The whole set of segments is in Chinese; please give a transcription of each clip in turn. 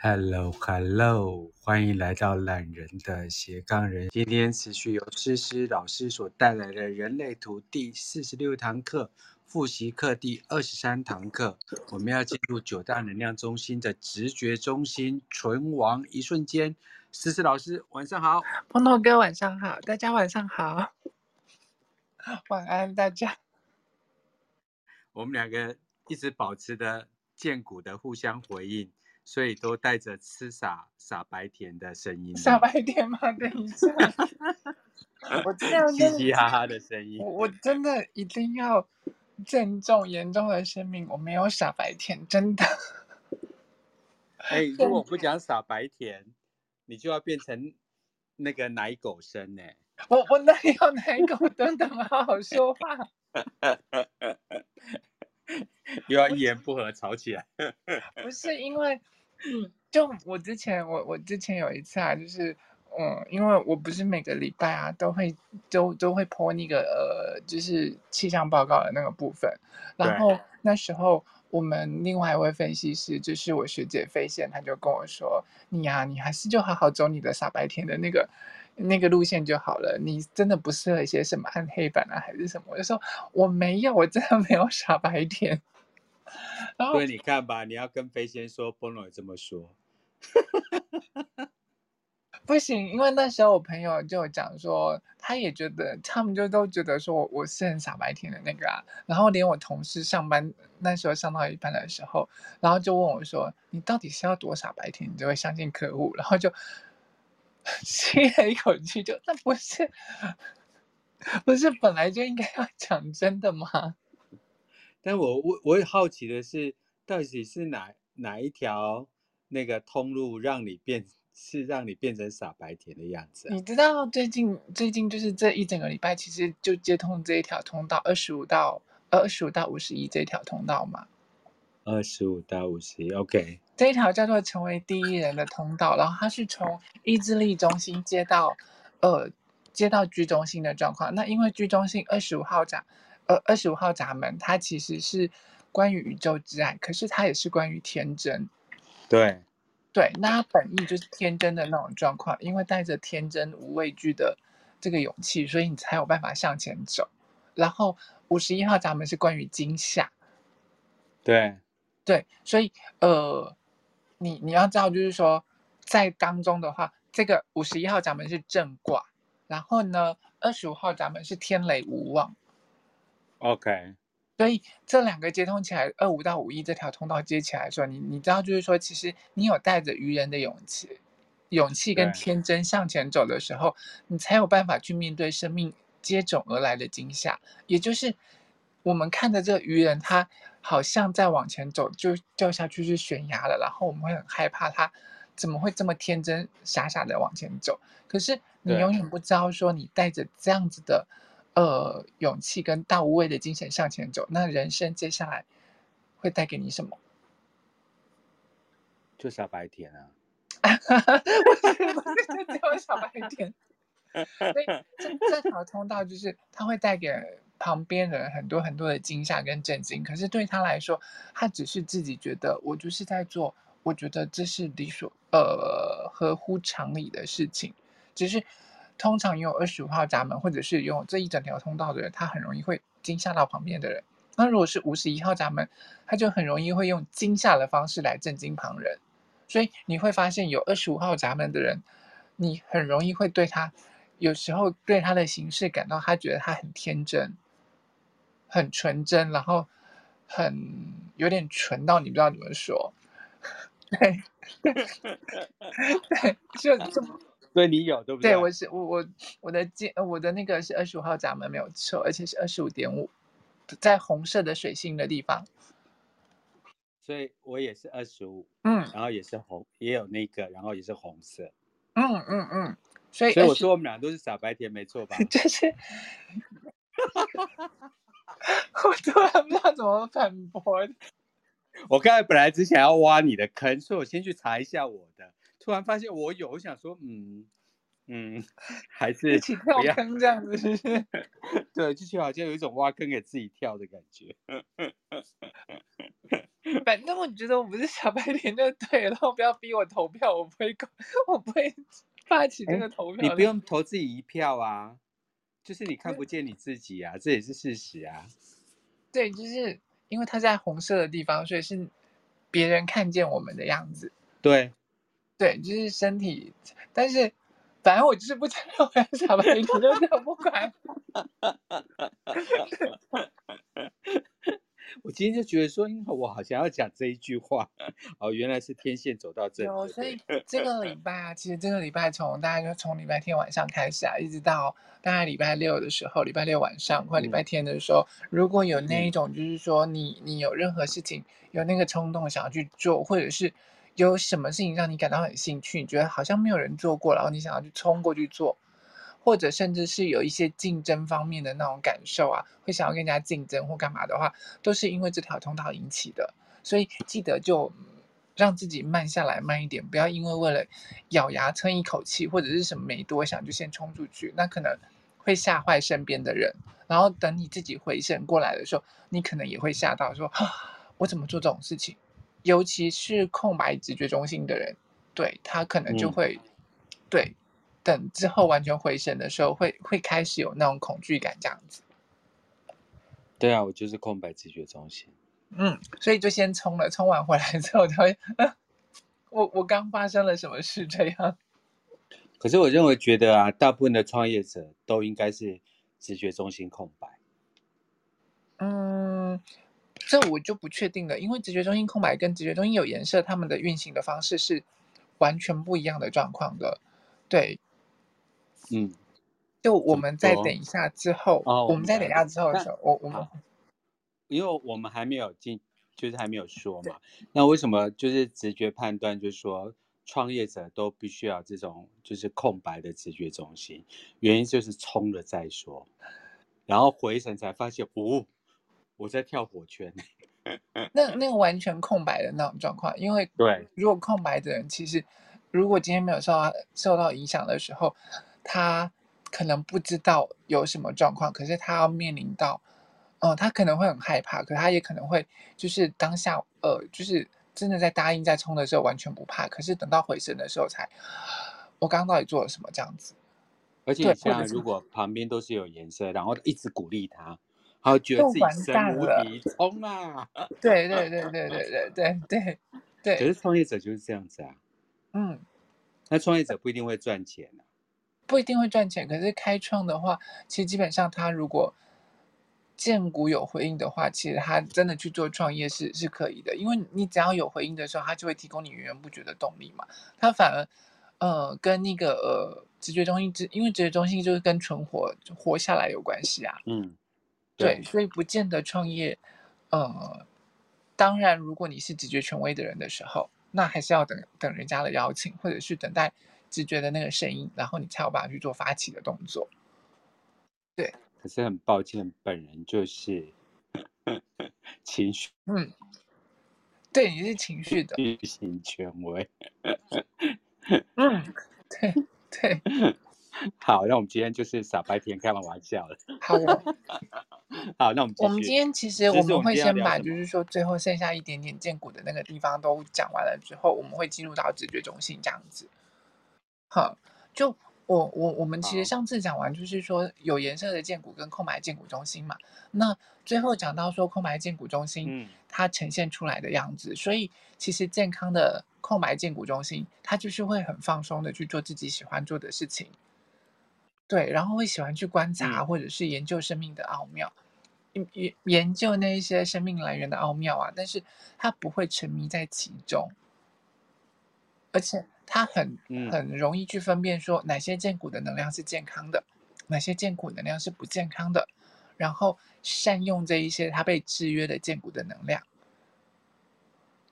Hello，Hello，hello. 欢迎来到懒人的斜杠人。今天持续由诗诗老师所带来的人类图第四十六堂课复习课第二十三堂课，我们要进入九大能量中心的直觉中心，存亡一瞬间。诗诗老师，晚上好。鹏鹏哥，晚上好。大家晚上好。晚安，大家。我们两个一直保持着荐骨的互相回应。所以都带着吃傻傻白甜的声音。傻白甜吗？等一下，我这样嘻嘻哈哈的声音。我真的一定要郑重严重的声明，我没有傻白甜，真的。哎、欸，如果不讲傻白甜，你就要变成那个奶狗声呢。我我哪有奶狗？等等，好好说话。又要一言不合吵起来。不是因为。嗯，就我之前，我我之前有一次啊，就是，嗯，因为我不是每个礼拜啊都会都都会 po 那个呃，就是气象报告的那个部分，然后那时候我们另外一位分析师，就是我学姐飞线，他就跟我说，你呀、啊，你还是就好好走你的傻白甜的那个那个路线就好了，你真的不适合一些什么暗黑版啊，还是什么？我就说我没有，我真的没有傻白甜。所以你看吧，你要跟飞仙说，波诺也这么说，不行，因为那时候我朋友就讲说，他也觉得，他们就都觉得说我我是很傻白甜的那个啊，然后连我同事上班那时候上到一半的时候，然后就问我说，你到底是要多傻白甜，你就会相信客户？然后就 吸了一口气，就那不是 不是本来就应该要讲真的吗？但我我我也好奇的是，到底是哪哪一条那个通路让你变是让你变成傻白甜的样子啊？你知道最近最近就是这一整个礼拜，其实就接通这一条通道二十五到二十五到五十一这条通道嘛。二十五到五十一，OK。这一条叫做成为第一人的通道，然后它是从意志力中心接到呃接到居中心的状况。那因为居中心二十五号闸。呃，二十五号闸门，它其实是关于宇宙之爱，可是它也是关于天真。对，对，那它本意就是天真的那种状况，因为带着天真无畏惧的这个勇气，所以你才有办法向前走。然后五十一号闸门是关于惊吓。对，对，所以呃，你你要知道，就是说在当中的话，这个五十一号闸门是正卦，然后呢，二十五号闸门是天雷无妄。OK，所以这两个接通起来，二五到五一这条通道接起来的时候，你你知道，就是说，其实你有带着愚人的勇气、勇气跟天真向前走的时候，你才有办法去面对生命接踵而来的惊吓。也就是我们看着这个愚人，他好像在往前走，就掉下去是悬崖了，然后我们会很害怕他怎么会这么天真傻傻的往前走。可是你永远不知道，说你带着这样子的。呃，勇气跟大无畏的精神向前走，那人生接下来会带给你什么？就小白甜啊！我觉得不是只有傻白甜。所以这这条通道就是他会带给旁边人很多很多的惊吓跟震惊，可是对他来说，他只是自己觉得我就是在做，我觉得这是理所呃合乎常理的事情，只是。通常拥有二十五号闸门，或者是拥有这一整条通道的人，他很容易会惊吓到旁边的人。那如果是五十一号闸门，他就很容易会用惊吓的方式来震惊旁人。所以你会发现，有二十五号闸门的人，你很容易会对他，有时候对他的行事感到他觉得他很天真、很纯真，然后很有点纯到你不知道怎么说。对对对，就这么。对你有对不对？对，我是我我我的进我的那个是二十五号闸门没有错，而且是二十五点五，在红色的水星的地方。所以我也是二十五，嗯，然后也是红，也有那个，然后也是红色。嗯嗯嗯，所以所以我说我们俩都是傻白甜，没错吧？就是，我突然不知道怎么反驳。我刚才本来只想要挖你的坑，所以我先去查一下我的。突然发现我有，我想说，嗯嗯，还是一起跳坑这样子，是不是？对，就好像有一种挖坑给自己跳的感觉。反正我觉得我不是小白脸就对了，然后不要逼我投票，我不会，我不会发起这个投票。你不用投自己一票啊，就是你看不见你自己啊，这也是事实啊。对，就是因为他在红色的地方，所以是别人看见我们的样子。对，对，就是身体，但是反正我就是不承认我是傻白甜，就不管。我今天就觉得说，因为我好像要讲这一句话哦，原来是天线走到这里。有，所以这个礼拜啊，其实这个礼拜从大概就从礼拜天晚上开始啊，一直到大概礼拜六的时候，礼拜六晚上或礼拜天的时候，嗯、如果有那一种就是说你你有任何事情有那个冲动想要去做，或者是有什么事情让你感到很兴趣，你觉得好像没有人做过，然后你想要去冲过去做。或者甚至是有一些竞争方面的那种感受啊，会想要跟人家竞争或干嘛的话，都是因为这条通道引起的。所以记得就让自己慢下来，慢一点，不要因为为了咬牙撑一口气或者是什么没多想就先冲出去，那可能会吓坏身边的人。然后等你自己回神过来的时候，你可能也会吓到说，说 我怎么做这种事情？尤其是空白直觉中心的人，对他可能就会、嗯、对。等之后完全回神的时候，会会开始有那种恐惧感，这样子。对啊，我就是空白直觉中心。嗯，所以就先冲了，冲完回来之后他会，我我刚发生了什么事这样？可是我认为觉得啊，大部分的创业者都应该是直觉中心空白。嗯，这我就不确定了，因为直觉中心空白跟直觉中心有颜色，他们的运行的方式是完全不一样的状况的，对。嗯，就我们再等一下之后，哦、我们再等一下之后的时候，我我们，因为我们还没有进，就是还没有说嘛。那为什么就是直觉判断，就是说创业者都必须要这种就是空白的直觉中心？原因就是冲了再说，然后回神才发现，哦，我在跳火圈。那那个完全空白的那种状况，因为对，如果空白的人，其实如果今天没有受到受到影响的时候。他可能不知道有什么状况，可是他要面临到，嗯、呃，他可能会很害怕，可他也可能会就是当下，呃，就是真的在答应在冲的时候完全不怕，可是等到回神的时候才，我刚刚到底做了什么这样子？而且像如果旁边都是有颜色，然后一直鼓励他，他会觉得自己神无敌，冲啊！对对对对对对对对对。可是创业者就是这样子啊，嗯，那创业者不一定会赚钱啊。不一定会赚钱，可是开创的话，其实基本上他如果荐股有回应的话，其实他真的去做创业是是可以的，因为你只要有回应的时候，他就会提供你源源不绝的动力嘛。他反而呃跟那个呃直觉中心，直因为直觉中心就是跟存活活下来有关系啊。嗯，对，所以不见得创业。呃，当然，如果你是直觉权威的人的时候，那还是要等等人家的邀请，或者是等待。直觉的那个声音，然后你才有办法去做发起的动作。对，可是很抱歉，本人就是 情绪。嗯，对，你是情绪的。巨型权威。嗯，对对。好，那我们今天就是傻白甜开完玩笑了。好哦。好，那我们我们今天其实我们会先把，就是说最后剩下一点点建骨的那个地方都讲完了之后，我们会进入到直觉中心这样子。好，就我我我们其实上次讲完，就是说有颜色的建骨跟空白建骨中心嘛。那最后讲到说空白建骨中心，它呈现出来的样子，所以其实健康的空白建骨中心，它就是会很放松的去做自己喜欢做的事情。对，然后会喜欢去观察或者是研究生命的奥妙，研研究那一些生命来源的奥妙啊，但是他不会沉迷在其中，而且。他很很容易去分辨说哪些荐骨的能量是健康的，哪些荐骨能量是不健康的，然后善用这一些他被制约的荐骨的能量。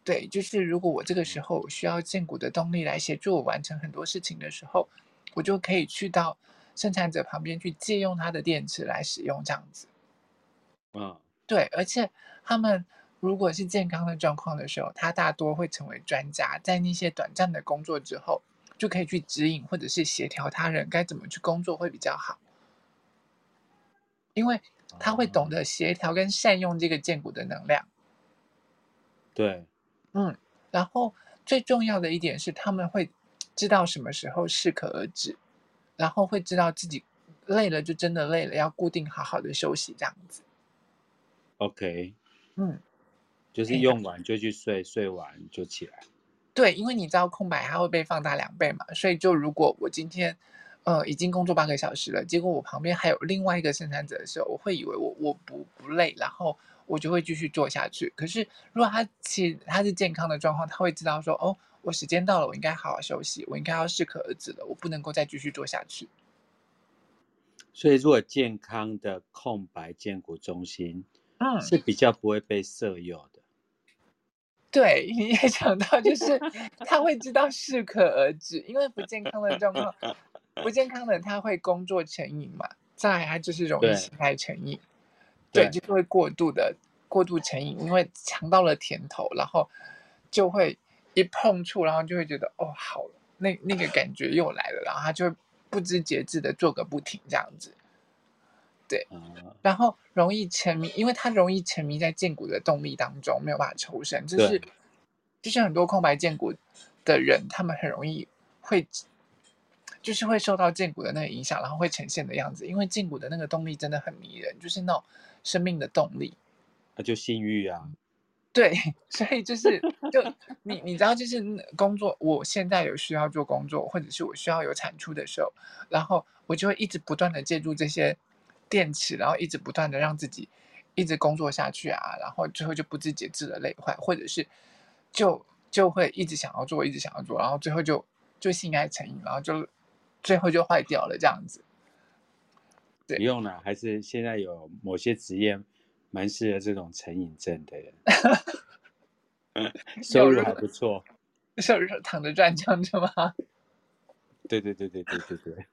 对，就是如果我这个时候需要建骨的动力来协助我完成很多事情的时候，我就可以去到生产者旁边去借用他的电池来使用这样子。嗯，对，而且他们。如果是健康的状况的时候，他大多会成为专家，在那些短暂的工作之后，就可以去指引或者是协调他人该怎么去工作会比较好，因为他会懂得协调跟善用这个荐骨的能量。对，嗯，然后最重要的一点是，他们会知道什么时候适可而止，然后会知道自己累了就真的累了，要固定好好的休息这样子。OK，嗯，就是用完就去睡，睡完就起来。对，因为你知道空白它会被放大两倍嘛，所以就如果我今天呃已经工作八个小时了，结果我旁边还有另外一个生产者的时候，我会以为我我不不累，然后我就会继续做下去。可是如果他其实他是健康的状况，他会知道说哦，我时间到了，我应该好好休息，我应该要适可而止了，我不能够再继续做下去。所以，如果健康的空白建骨中心，嗯，是比较不会被色诱的。对，你也讲到，就是他会知道适可而止，因为不健康的状况，不健康的他会工作成瘾嘛，再来他就是容易心态成瘾，对，对，就是会过度的过度成瘾，因为尝到了甜头，然后就会一碰触，然后就会觉得哦，好，那那个感觉又来了，然后他就会不知节制的做个不停这样子。对，然后容易沉迷，因为他容易沉迷在荐骨的动力当中，没有办法抽身。就是，就是很多空白荐骨的人，他们很容易会，就是会受到荐骨的那个影响，然后会呈现的样子。因为荐骨的那个动力真的很迷人，就是那种生命的动力。那就性欲啊。对，所以就是，就你你知道，就是工作，我现在有需要做工作，或者是我需要有产出的时候，然后我就会一直不断的借助这些。电池，然后一直不断的让自己一直工作下去啊，然后最后就不自节制的累坏，或者是就就会一直想要做，一直想要做，然后最后就就性爱成瘾，然后就最后就坏掉了这样子。不用了，还是现在有某些职业蛮适合这种成瘾症的人，收入还不错，收入躺着赚这样子吗？对对对对对对对。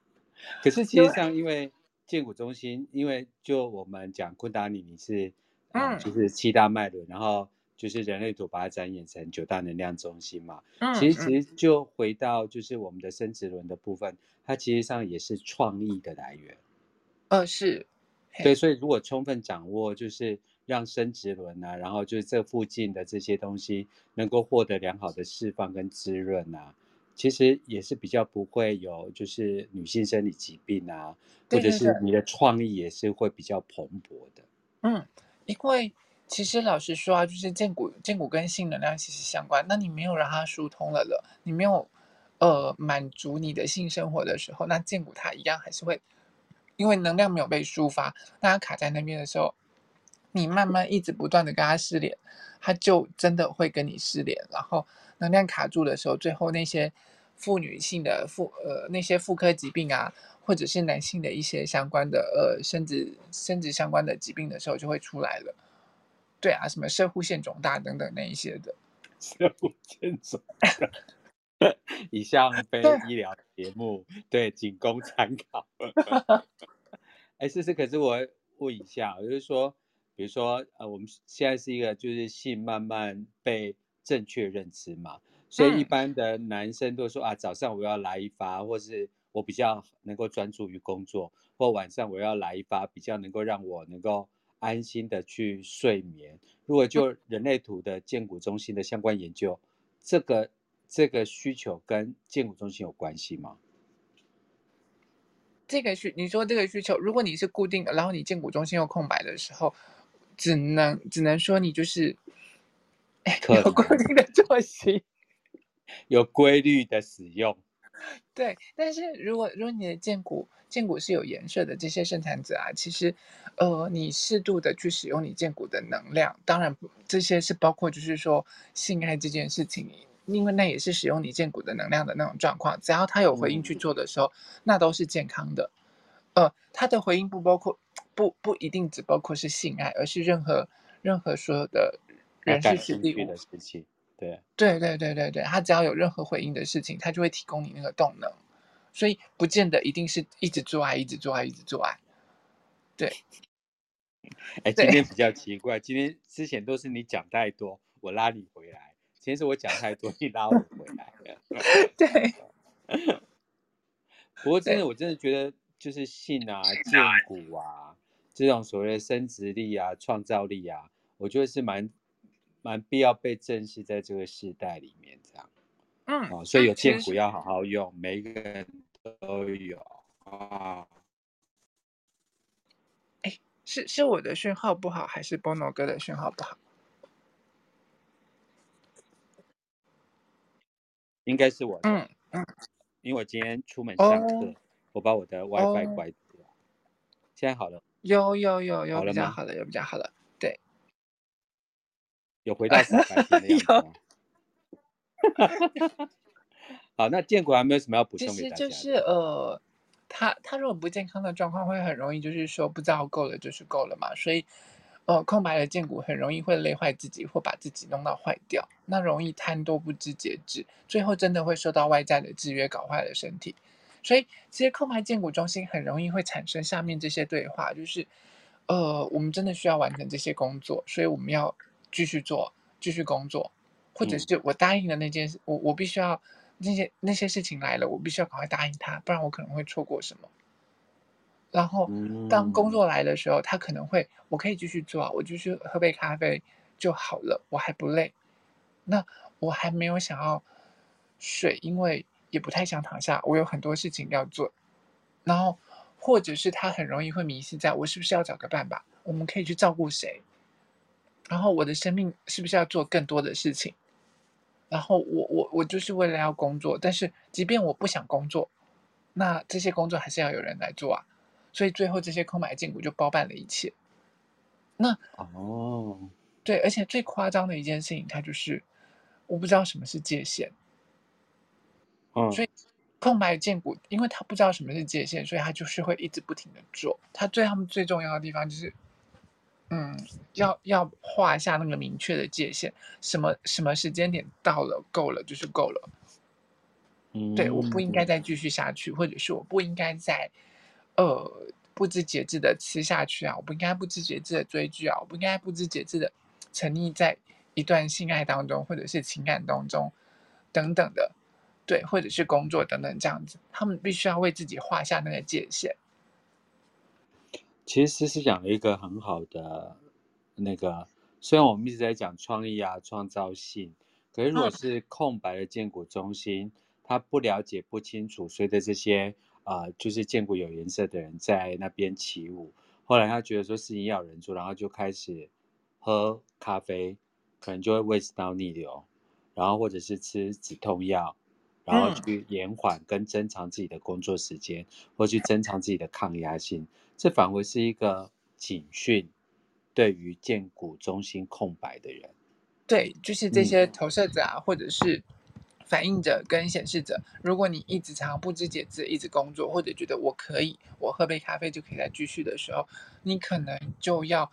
可是其实上因为。建股中心，因为就我们讲昆达里尼是，嗯，就是七大脉轮，然后就是人类图把它展演成九大能量中心嘛。嗯，其实其实就回到就是我们的生殖轮的部分，它其实上也是创意的来源。呃，是。对，所以如果充分掌握，就是让生殖轮啊，然后就是这附近的这些东西能够获得良好的释放跟滋润啊。其实也是比较不会有，就是女性生理疾病啊，或者是你的创意也是会比较蓬勃的。嗯，因为其实老实说啊，就是荐骨荐骨跟性能量息息相关。那你没有让它疏通了了，你没有呃满足你的性生活的时候，那荐骨它一样还是会，因为能量没有被抒发，那它卡在那边的时候，你慢慢一直不断的跟它失联，它就真的会跟你失联，然后。能量卡住的时候，最后那些妇女性的妇呃那些妇科疾病啊，或者是男性的一些相关的呃生殖生殖相关的疾病的时候，就会出来了。对啊，什么射护腺肿大等等那一些的。摄护腺肿大，以上非医疗节目，对，仅供参考。哎，思思，可是我问一下，就是说，比如说呃，我们现在是一个就是性慢慢被。正确认知嘛，所以一般的男生都说、嗯、啊，早上我要来一发，或是我比较能够专注于工作，或晚上我要来一发，比较能够让我能够安心的去睡眠。如果就人类图的建骨中心的相关研究，这个这个需求跟建骨中心有关系吗？这个需你说这个需求，如果你是固定的，然后你荐股中心又空白的时候，只能只能说你就是。有固定的作息，有规律的使用。对，但是如果如果你的荐股荐股是有颜色的，这些生产者啊，其实呃，你适度的去使用你荐股的能量，当然这些是包括就是说性爱这件事情，因为那也是使用你荐骨的能量的那种状况，只要他有回应去做的时候，嗯、那都是健康的。呃，他的回应不包括不不一定只包括是性爱，而是任何任何所有的。人事时地物的事情，对对对对对对，他只要有任何回应的事情，他就会提供你那个动能，所以不见得一定是一直做爱，一直做爱，一直做爱。对，哎，今天比较奇怪，今天之前都是你讲太多，我拉你回来，今天是我讲太多，你拉我回来。对。不过真的，我真的觉得，就是性啊、健骨啊，这种所谓的生殖力啊、创造力啊，我觉得是蛮。蛮必要被正视在这个时代里面，这样。嗯，哦，所以有健骨要好好用，每一个人都有啊。哎，是是我的讯号不好，还是 Bono 哥的讯号不好？应该是我的。嗯嗯，因为我今天出门上课，哦、我把我的 WiFi 关掉。哦、现在好了。有有有有比较好了，有比较好了。对，有回到小白天的样子。好，那建国还没有什么要补充？其实就是呃，他他如果不健康的状况，会很容易就是说不知道够了就是够了嘛，所以呃，空白的荐骨很容易会累坏自己，或把自己弄到坏掉，那容易贪多不知节制，最后真的会受到外在的制约，搞坏了身体。所以其实空白荐骨中心很容易会产生下面这些对话，就是呃，我们真的需要完成这些工作，所以我们要继续做，继续工作。或者是我答应的那件事，嗯、我我必须要那些那些事情来了，我必须要赶快答应他，不然我可能会错过什么。然后当工作来的时候，他可能会，我可以继续做啊，我就去喝杯咖啡就好了，我还不累。那我还没有想要睡，因为也不太想躺下，我有很多事情要做。然后或者是他很容易会迷失在我是不是要找个伴吧？我们可以去照顾谁？然后我的生命是不是要做更多的事情？然后我我我就是为了要工作，但是即便我不想工作，那这些工作还是要有人来做啊。所以最后这些空白禁股就包办了一切。那哦，对，而且最夸张的一件事情，它就是我不知道什么是界限。嗯，所以空白禁股，因为他不知道什么是界限，所以他就是会一直不停的做。他对他们最重要的地方就是。嗯，要要画下那个明确的界限，什么什么时间点到了，够了就是够了。嗯，对，我不应该再继续下去，或者是我不应该再呃不知节制的吃下去啊，我不应该不知节制的追剧啊，我不应该不知节制的沉溺在一段性爱当中，或者是情感当中等等的，对，或者是工作等等这样子，他们必须要为自己画下那个界限。其实是讲了一个很好的那个，虽然我们一直在讲创意啊、创造性，可是如果是空白的建骨中心，他不了解、不清楚，随着这些啊、呃，就是荐骨有颜色的人在那边起舞，后来他觉得说事情要有人做，然后就开始喝咖啡，可能就会胃食道逆流，然后或者是吃止痛药，然后去延缓跟增长自己的工作时间，或去增强自己的抗压性。这反而是一个警讯，对于建骨中心空白的人，对，就是这些投射者啊，嗯、或者是反映者跟显示者，如果你一直常常不知节制，一直工作，或者觉得我可以，我喝杯咖啡就可以再继续的时候，你可能就要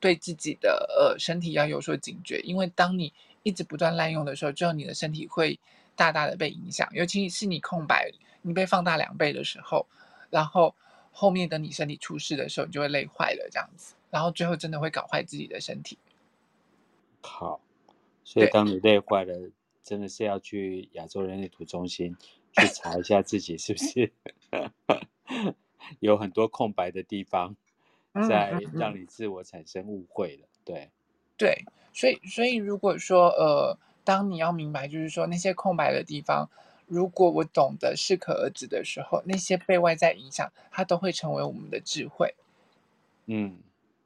对自己的呃身体要有所警觉，因为当你一直不断滥用的时候，之后你的身体会大大的被影响，尤其是你空白，你被放大两倍的时候，然后。后面等你身体出事的时候，你就会累坏了，这样子，然后最后真的会搞坏自己的身体。好，所以当你累坏了，对真的是要去亚洲人类图中心去查一下自己是不是 有很多空白的地方，在让你自我产生误会了。对，对，所以所以如果说呃，当你要明白，就是说那些空白的地方。如果我懂得适可而止的时候，那些被外在影响，它都会成为我们的智慧。嗯，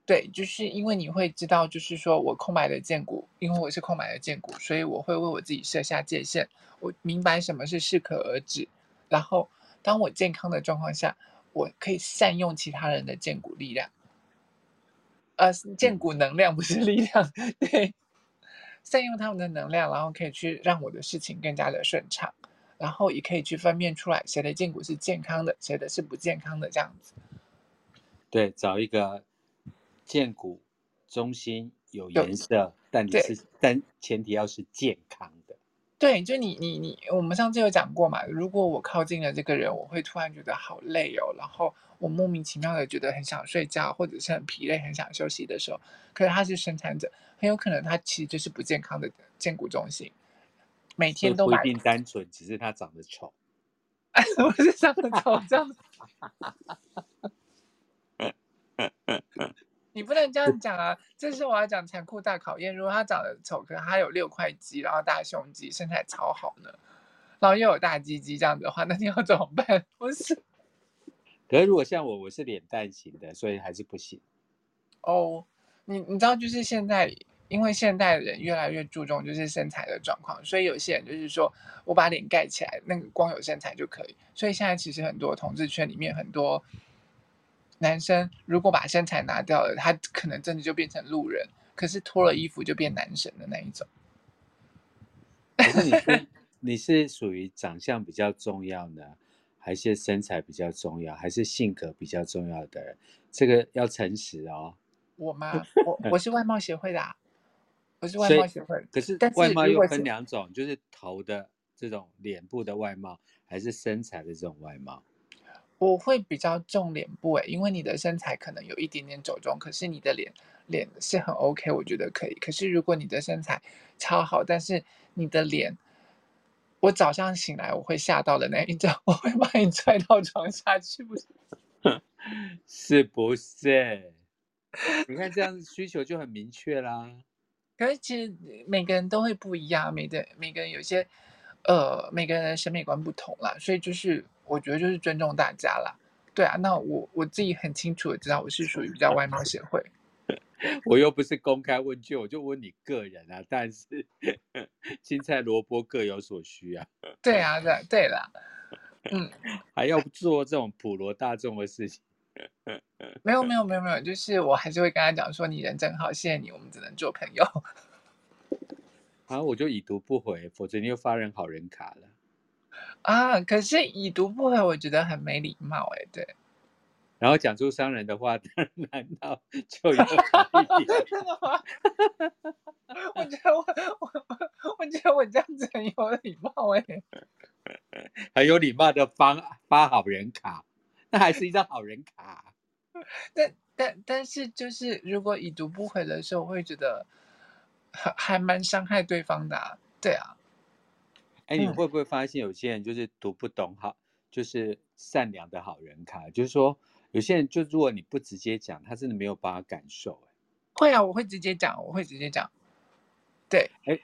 对，就是因为你会知道，就是说我空白的荐骨，因为我是空白的荐骨，所以我会为我自己设下界限。我明白什么是适可而止，然后当我健康的状况下，我可以善用其他人的荐骨力量。呃，荐骨能量不是力量，对，善用他们的能量，然后可以去让我的事情更加的顺畅。然后也可以去分辨出来谁的荐骨是健康的，谁的是不健康的，这样子。对，找一个荐骨中心有颜色，但你是但前提要是健康的。对，就你你你，我们上次有讲过嘛，如果我靠近了这个人，我会突然觉得好累哦，然后我莫名其妙的觉得很想睡觉，或者是很疲累，很想休息的时候，可是他是生产者，很有可能他其实就是不健康的健骨中心。每天都不一定单纯，只是他长得丑。我是长得丑，这样子。你不能这样讲啊！这是我要讲残酷大考验。如果他长得丑，可是他有六块肌，然后大胸肌，身材超好呢，然后又有大鸡鸡这样子的话，那你要怎么办？不是？可是如果像我，我是脸蛋型的，所以还是不行。哦，你你知道，就是现在，因为现代人越来越注重就是身材的状况，所以有些人就是说我把脸盖起来，那个光有身材就可以。所以现在其实很多同志圈里面很多。男生如果把身材拿掉了，他可能真的就变成路人；可是脱了衣服就变男神的那一种。可是你是你是属于长相比较重要呢，还是身材比较重要，还是性格比较重要的人？这个要诚实哦。我吗？我我是外貌协会的啊，我是外貌协会。可是外貌又分两种，就是头的这种脸部的外貌，还是身材的这种外貌？我会比较重脸部诶，因为你的身材可能有一点点走中，可是你的脸脸是很 OK，我觉得可以。可是如果你的身材超好，但是你的脸，我早上醒来我会吓到的那一种，我会把你踹到床下去，不是？是不是？你看这样需求就很明确啦。可是其实每个人都会不一样，每个每个人有些呃，每个人的审美观不同啦，所以就是。我觉得就是尊重大家啦，对啊，那我我自己很清楚的知道我是属于比较外貌协会，我又不是公开问卷，我就问你个人啊，但是 青菜萝卜各有所需啊，对啊，对对啦，嗯，还要做这种普罗大众的事情，没有没有没有没有，就是我还是会跟他讲说，你人真好，谢谢你，我们只能做朋友，然后我就已读不回，否则你又发人好人卡了。啊！可是已读不回，我觉得很没礼貌哎。对，然后讲出伤人的话，难道就一点？真的吗？我觉得我我我觉得我这样子很有礼貌哎，很有礼貌的发发好人卡，那还是一张好人卡。但但但是，就是如果已读不回的时候，我会觉得还还蛮伤害对方的啊。对啊。哎，你会不会发现有些人就是读不懂好，就是善良的好人卡？就是说，有些人就如果你不直接讲，他真的没有办法感受。会啊，我会直接讲，我会直接讲。对，哎，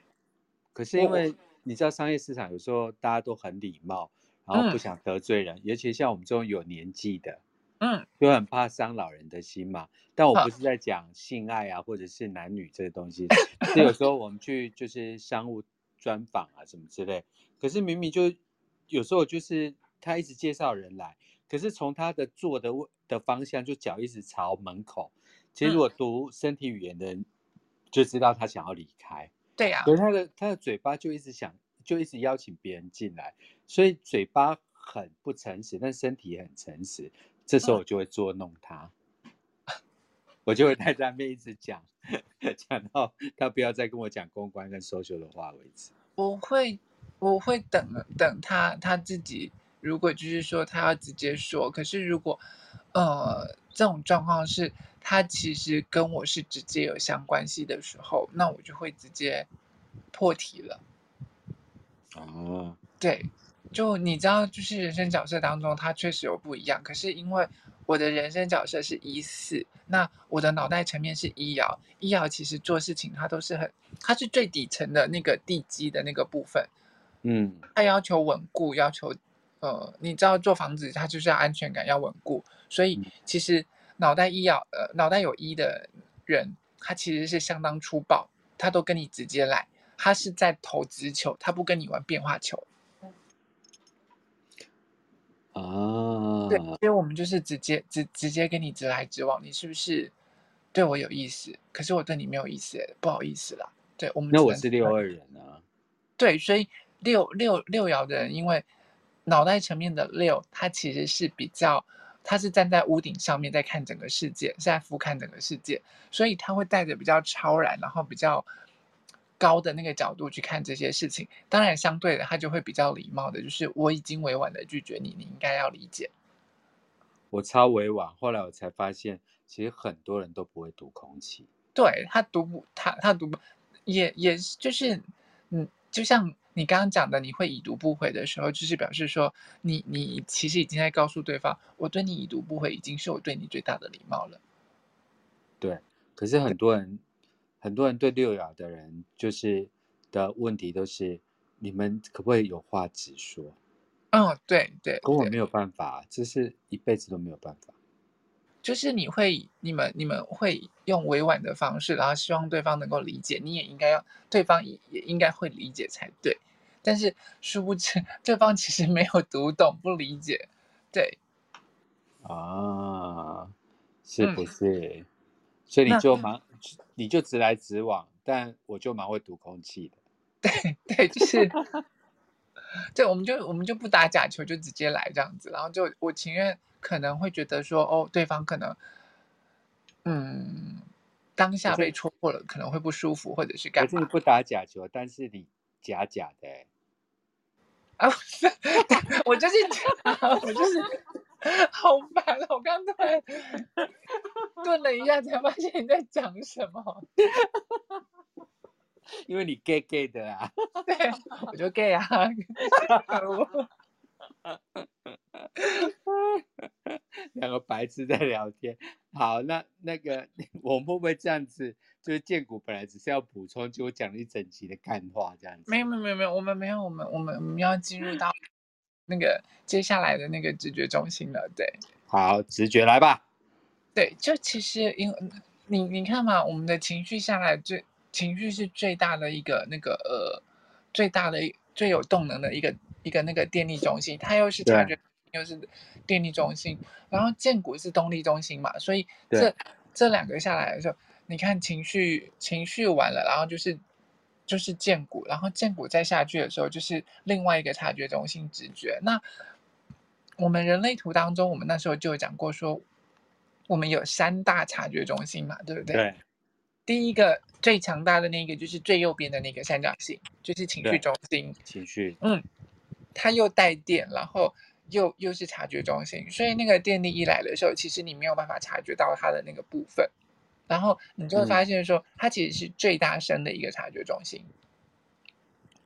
可是因为你知道商业市场有时候大家都很礼貌，然后不想得罪人，嗯、尤其像我们这种有年纪的，嗯，就很怕伤老人的心嘛。但我不是在讲性爱啊，或者是男女这个东西，是有时候我们去就是商务。专访啊什么之类，可是明明就有时候就是他一直介绍人来，可是从他的坐的的方向就脚一直朝门口，其实如果读身体语言的人就知道他想要离开。对呀，可是他的他的嘴巴就一直想就一直邀请别人进来，所以嘴巴很不诚实，但身体也很诚实。这时候我就会捉弄他，我就会在他面一直讲。讲到他不要再跟我讲公关跟 social 的话为止，我会我会等等他他自己，如果就是说他要直接说，可是如果呃这种状况是他其实跟我是直接有相关系的时候，那我就会直接破题了。哦，对，就你知道，就是人生角色当中，它确实有不一样，可是因为。我的人生角色是一四，那我的脑袋层面是一爻，一爻其实做事情它都是很，它是最底层的那个地基的那个部分，嗯，它要求稳固，要求，呃，你知道做房子它就是要安全感，要稳固，所以其实脑袋一爻，呃，脑袋有一的人，他其实是相当粗暴，他都跟你直接来，他是在投直球，他不跟你玩变化球。啊，对，所以我们就是直接直直接跟你直来直往，你是不是对我有意思？可是我对你没有意思，不好意思啦。对我们，那我是六二人啊。对，所以六六六爻的人，因为脑袋层面的六，他其实是比较，他是站在屋顶上面在看整个世界，是在俯瞰整个世界，所以他会带着比较超然，然后比较。高的那个角度去看这些事情，当然相对的，他就会比较礼貌的，就是我已经委婉的拒绝你，你应该要理解。我超委婉，后来我才发现，其实很多人都不会读空气。对，他读不，他他读不，也也就是，嗯，就像你刚刚讲的，你会已读不回的时候，就是表示说你，你你其实已经在告诉对方，我对你已读不回，已经是我对你最大的礼貌了。对，可是很多人，很多人对六爻的人，就是的问题都是，你们可不可以有话直说？嗯，对对，跟我没有办法，这是一辈子都没有办法。就是你会，你们你们会用委婉的方式，然后希望对方能够理解，你也应该要，对方也也应该会理解才对。但是殊不知，对方其实没有读懂，不理解。对。啊，是不是？嗯、所以你就蛮，你就直来直往，但我就蛮会读空气的。对对，就是。对，我们就我们就不打假球，就直接来这样子，然后就我情愿。可能会觉得说，哦，对方可能，嗯，当下被戳破了，可能会不舒服，或者是干嘛？可是你不打假球，但是你假假的，啊，我就是假，我就是，好烦，我刚突然 顿了一下，才发现你在讲什么。因为你 gay gay 的啊，对，我就 gay 啊。两个白痴在聊天。好，那那个我们会不会这样子？就是荐骨本来只是要补充，结果讲了一整集的干话，这样子。没有没有没有没有，我们没有，我们我们我们要进入到那个接下来的那个直觉中心了。对，好，直觉来吧。对，就其实因为你你看嘛，我们的情绪下来最情绪是最大的一个那个呃最大的最有动能的一个。一个那个电力中心，它又是察觉，又是电力中心，然后荐骨是动力中心嘛，所以这这两个下来的时候，你看情绪情绪完了，然后就是就是荐骨，然后荐骨再下去的时候，就是另外一个察觉中心直觉。那我们人类图当中，我们那时候就有讲过说，我们有三大察觉中心嘛，对不对？对。第一个最强大的那个就是最右边的那个三角形，就是情绪中心。情绪。嗯。它又带电，然后又又是察觉中心，所以那个电力一来的时候，其实你没有办法察觉到它的那个部分，然后你就会发现说，它其实是最大声的一个察觉中心，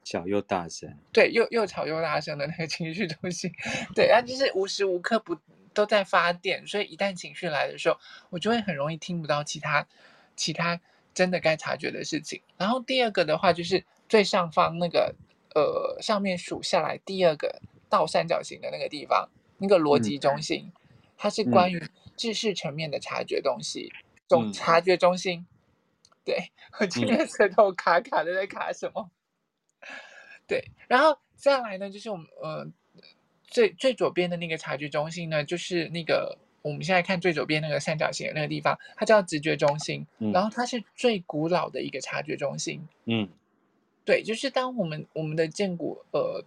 小又大声，对，又又吵又大声的那个情绪中心，对，它就是无时无刻不都在发电，所以一旦情绪来的时候，我就会很容易听不到其他其他真的该察觉的事情。然后第二个的话，就是最上方那个。呃，上面数下来第二个倒三角形的那个地方，那个逻辑中心，嗯、它是关于知识层面的察觉东西，总、嗯、察觉中心。对，我今天舌头卡卡的，在卡什么？嗯、对，然后再来呢，就是我们呃最最左边的那个察觉中心呢，就是那个我们现在看最左边那个三角形的那个地方，它叫直觉中心，嗯、然后它是最古老的一个察觉中心。嗯。对，就是当我们我们的建骨，呃，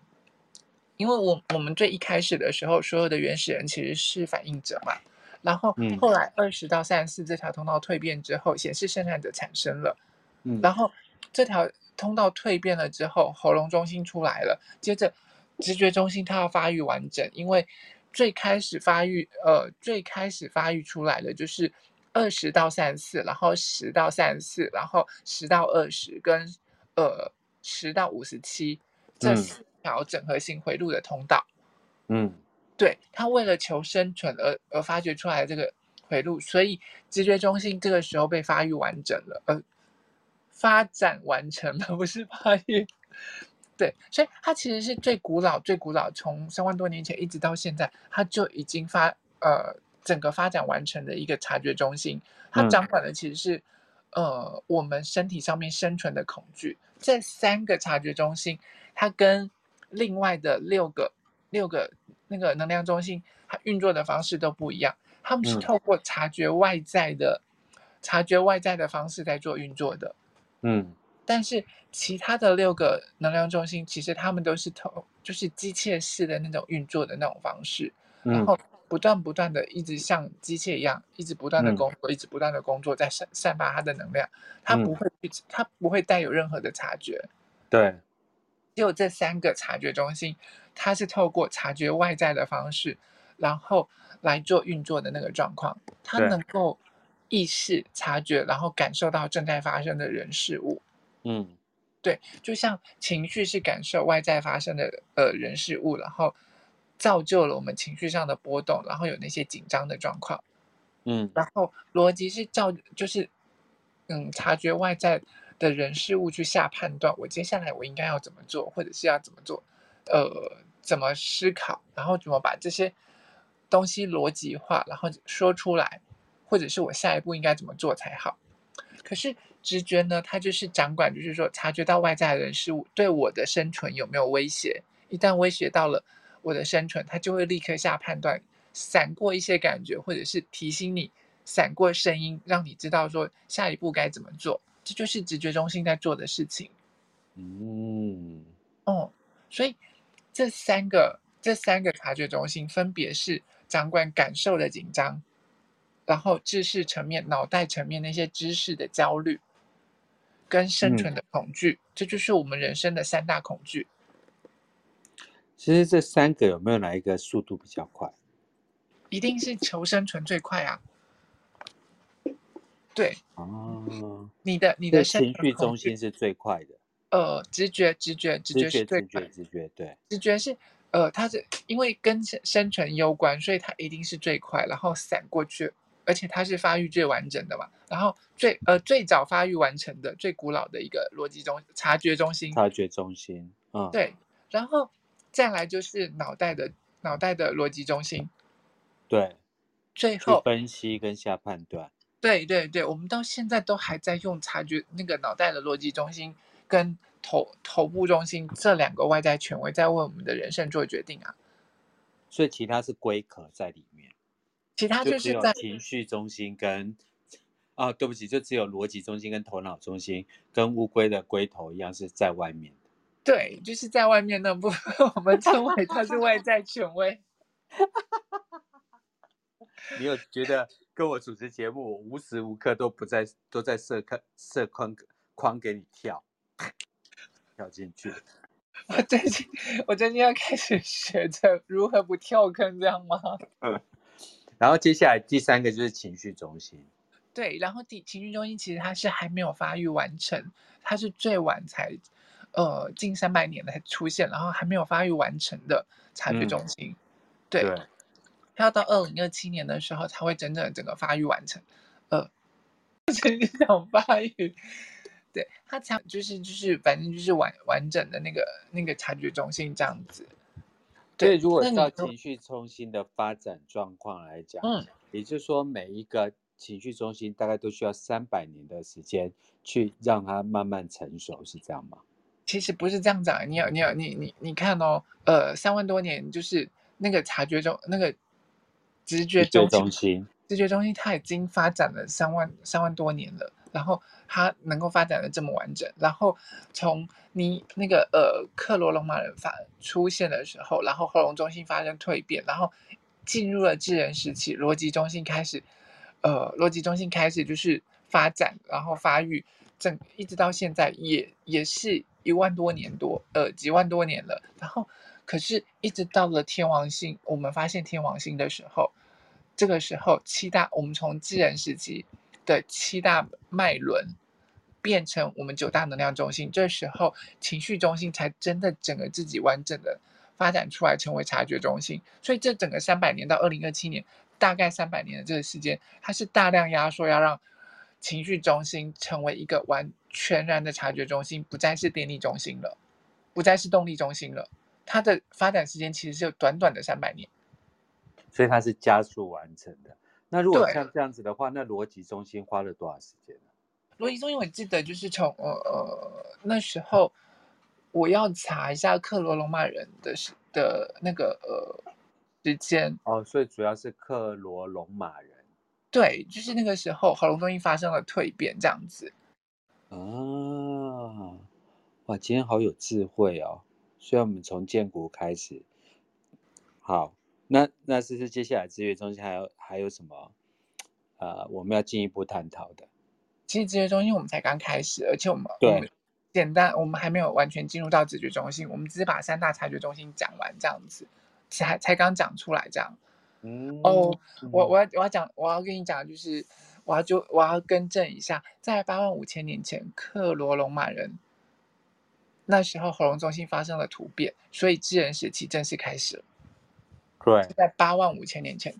因为我我们最一开始的时候，所有的原始人其实是反应者嘛，然后后来二十到三十四这条通道蜕变之后，显示生产者产生了，嗯，然后这条通道蜕变了之后，喉咙中心出来了，接着直觉中心它要发育完整，因为最开始发育，呃，最开始发育出来的就是二十到三十四，然后十到三十四，然后十到二十跟呃。十到五十七这四条整合性回路的通道，嗯，对，他为了求生存而而发掘出来的这个回路，所以直觉中心这个时候被发育完整了，呃，发展完成了，不是发育，对，所以它其实是最古老、最古老，从三万多年前一直到现在，它就已经发呃整个发展完成的一个察觉中心，它掌管的其实是。呃，我们身体上面生存的恐惧，这三个察觉中心，它跟另外的六个六个那个能量中心，它运作的方式都不一样。他们是透过察觉外在的、嗯、察觉外在的方式在做运作的。嗯，但是其他的六个能量中心，其实他们都是透，就是机械式的那种运作的那种方式，嗯、然后。不断不断的一直像机械一样，一直不断的工作，嗯、一直不断的工作，在散散发它的能量，它不会去，嗯、它不会带有任何的察觉。对，只有这三个察觉中心，它是透过察觉外在的方式，然后来做运作的那个状况，它能够意识、察觉，然后感受到正在发生的人事物。嗯，对，就像情绪是感受外在发生的呃人事物，然后。造就了我们情绪上的波动，然后有那些紧张的状况，嗯，然后逻辑是照就是嗯察觉外在的人事物去下判断，我接下来我应该要怎么做，或者是要怎么做，呃，怎么思考，然后怎么把这些东西逻辑化，然后说出来，或者是我下一步应该怎么做才好。可是直觉呢，它就是掌管，就是说察觉到外在的人事物对我的生存有没有威胁，一旦威胁到了我的生存，它就会立刻下判断，闪过一些感觉，或者是提醒你，闪过声音，让你知道说下一步该怎么做。这就是直觉中心在做的事情。嗯，哦，所以这三个这三个察觉中心分别是掌管感受的紧张，然后知识层面、脑袋层面那些知识的焦虑，跟生存的恐惧，嗯，这就是我们人生的三大恐惧。其实这三个有没有哪一个速度比较快？一定是求生存最快啊！对，哦，你的你的情绪中心是最快的。呃，直觉，直觉，直觉是最快。直觉，对，直觉是呃，它是因为跟生存攸关，所以它一定是最快，然后闪过去，而且它是发育最完整的嘛。然后最呃最早发育完成的、最古老的一个逻辑中察觉中心。察觉中心，嗯，对。然后再来就是脑袋的脑袋的逻辑中心。对。最后分析跟下判断。对对对，我们到现在都还在用察觉那个脑袋的逻辑中心跟头头部中心这两个外在权威在为我们的人生做决定啊。所以其他是龟壳在里面，其他就是在情绪中心跟啊，对不起，就只有逻辑中心跟头脑中心跟乌龟的龟头一样是在外面的。对，就是在外面那部分，我们称为它是外在权威。你有觉得？跟我主持节目，我无时无刻都不在，都在设坑设框框给你跳，跳进去。我最近我最近要开始学着如何不跳坑，这样吗？嗯。然后接下来第三个就是情绪中心。对，然后第情绪中心其实它是还没有发育完成，它是最晚才呃近三百年才出现，然后还没有发育完成的察觉中心。嗯、对。对要到二零二七年的时候才会真正整个发育完成，呃，真 想发育，对，他才就是就是反正就是完完整的那个那个察觉中心这样子。对，如果照情绪中心的发展状况来讲，嗯，也就是说每一个情绪中心大概都需要三百年的时间去让它慢慢成熟，是这样吗？其实不是这样讲，你有你有你你你看哦，呃，三万多年就是那个察觉中那个。直觉中心，中心，直觉中心，它已经发展了三万三万多年了，然后它能够发展的这么完整，然后从你那个呃克罗龙马人发出现的时候，然后喉咙中心发生蜕变，然后进入了智人时期，逻辑中心开始，呃，逻辑中心开始就是发展，然后发育，整一直到现在也也是一万多年多，呃，几万多年了，然后可是一直到了天王星，我们发现天王星的时候。这个时候，七大我们从自然时期的七大脉轮变成我们九大能量中心，这时候情绪中心才真的整个自己完整的发展出来，成为察觉中心。所以这整个三百年到二零二七年，大概三百年的这个时间，它是大量压缩，要让情绪中心成为一个完全然的察觉中心，不再是电力中心了，不再是动力中心了。它的发展时间其实是有短短的三百年。所以它是加速完成的。那如果像这样子的话，那逻辑中心花了多少时间呢？逻辑中心我记得就是从呃呃那时候，我要查一下克罗龙马人的时的那个呃时间。哦，所以主要是克罗龙马人。对，就是那个时候喉咙中心发生了蜕变，这样子。啊，哇，今天好有智慧哦！所以我们从建国开始，好。那那是不是接下来资源中心还有还有什么？呃，我们要进一步探讨的。其实直觉中心我们才刚开始，而且我们对简单，我们还没有完全进入到直觉中心，我们只是把三大察觉中心讲完这样子，才才刚讲出来这样。嗯哦，我我要我要讲，我要跟你讲，就是我要就我要更正一下，在八万五千年前，克罗龙马人那时候喉咙中心发生了突变，所以智人时期正式开始了。对，在八万五千年前，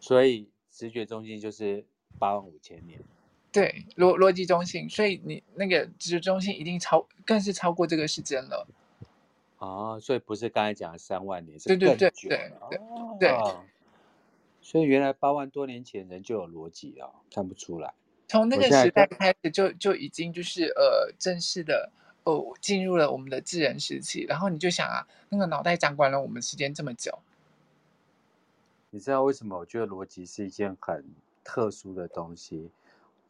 所以直觉中心就是八万五千年。对，逻逻辑中心，所以你那个直觉中心一定超，更是超过这个时间了。啊，所以不是刚才讲的三万年，是更久。对对对对对。哦、所以原来八万多年前人就有逻辑了，看不出来。从那个时代开始就就已经就是呃正式的哦进入了我们的智人时期，然后你就想啊，那个脑袋掌管了我们时间这么久。你知道为什么我觉得逻辑是一件很特殊的东西？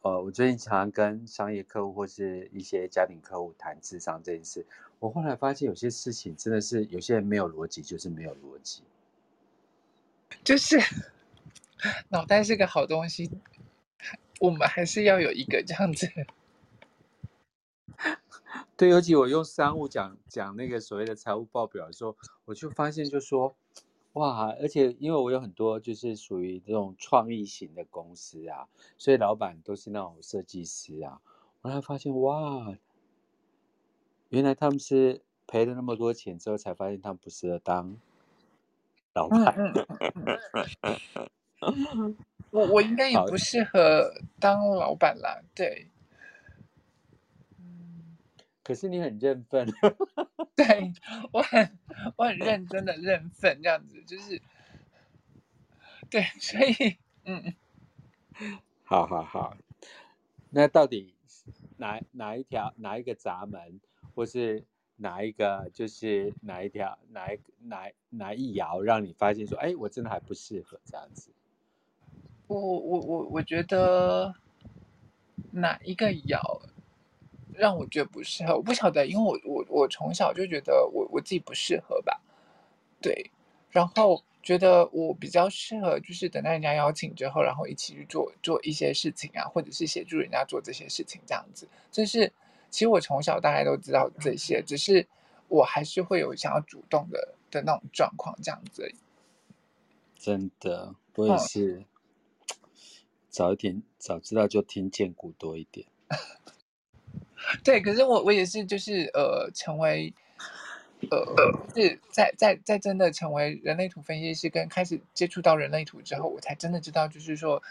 呃，我最近常常跟商业客户或是一些家庭客户谈智商这件事，我后来发现有些事情真的是有些人没有逻辑，就是没有逻辑，就是脑袋是个好东西，我们还是要有一个这样子。对，尤其我用商务讲讲那个所谓的财务报表的时候，我就发现就说。哇，而且因为我有很多就是属于这种创意型的公司啊，所以老板都是那种设计师啊。我才发现哇，原来他们是赔了那么多钱之后才发现他们不适合当老板。我我应该也不适合当老板啦，对。可是你很认份，对，我很我很认真的认份，这样子就是，对，所以嗯，好好好，那到底哪哪一条哪一个闸门，或是哪一个就是哪一条哪一哪哪一爻让你发现说，哎，我真的还不适合这样子？我我我我觉得哪一个爻？让我觉得不适合，我不晓得，因为我我我从小就觉得我我自己不适合吧，对，然后觉得我比较适合就是等待人家邀请之后，然后一起去做做一些事情啊，或者是协助人家做这些事情这样子。就是其实我从小大概都知道这些，只是我还是会有想要主动的的那种状况这样子。真的，我也是，嗯、早一点早知道就听见古多一点。对，可是我我也是，就是呃，成为呃，是在在在真的成为人类图分析师，跟开始接触到人类图之后，我才真的知道，就是说，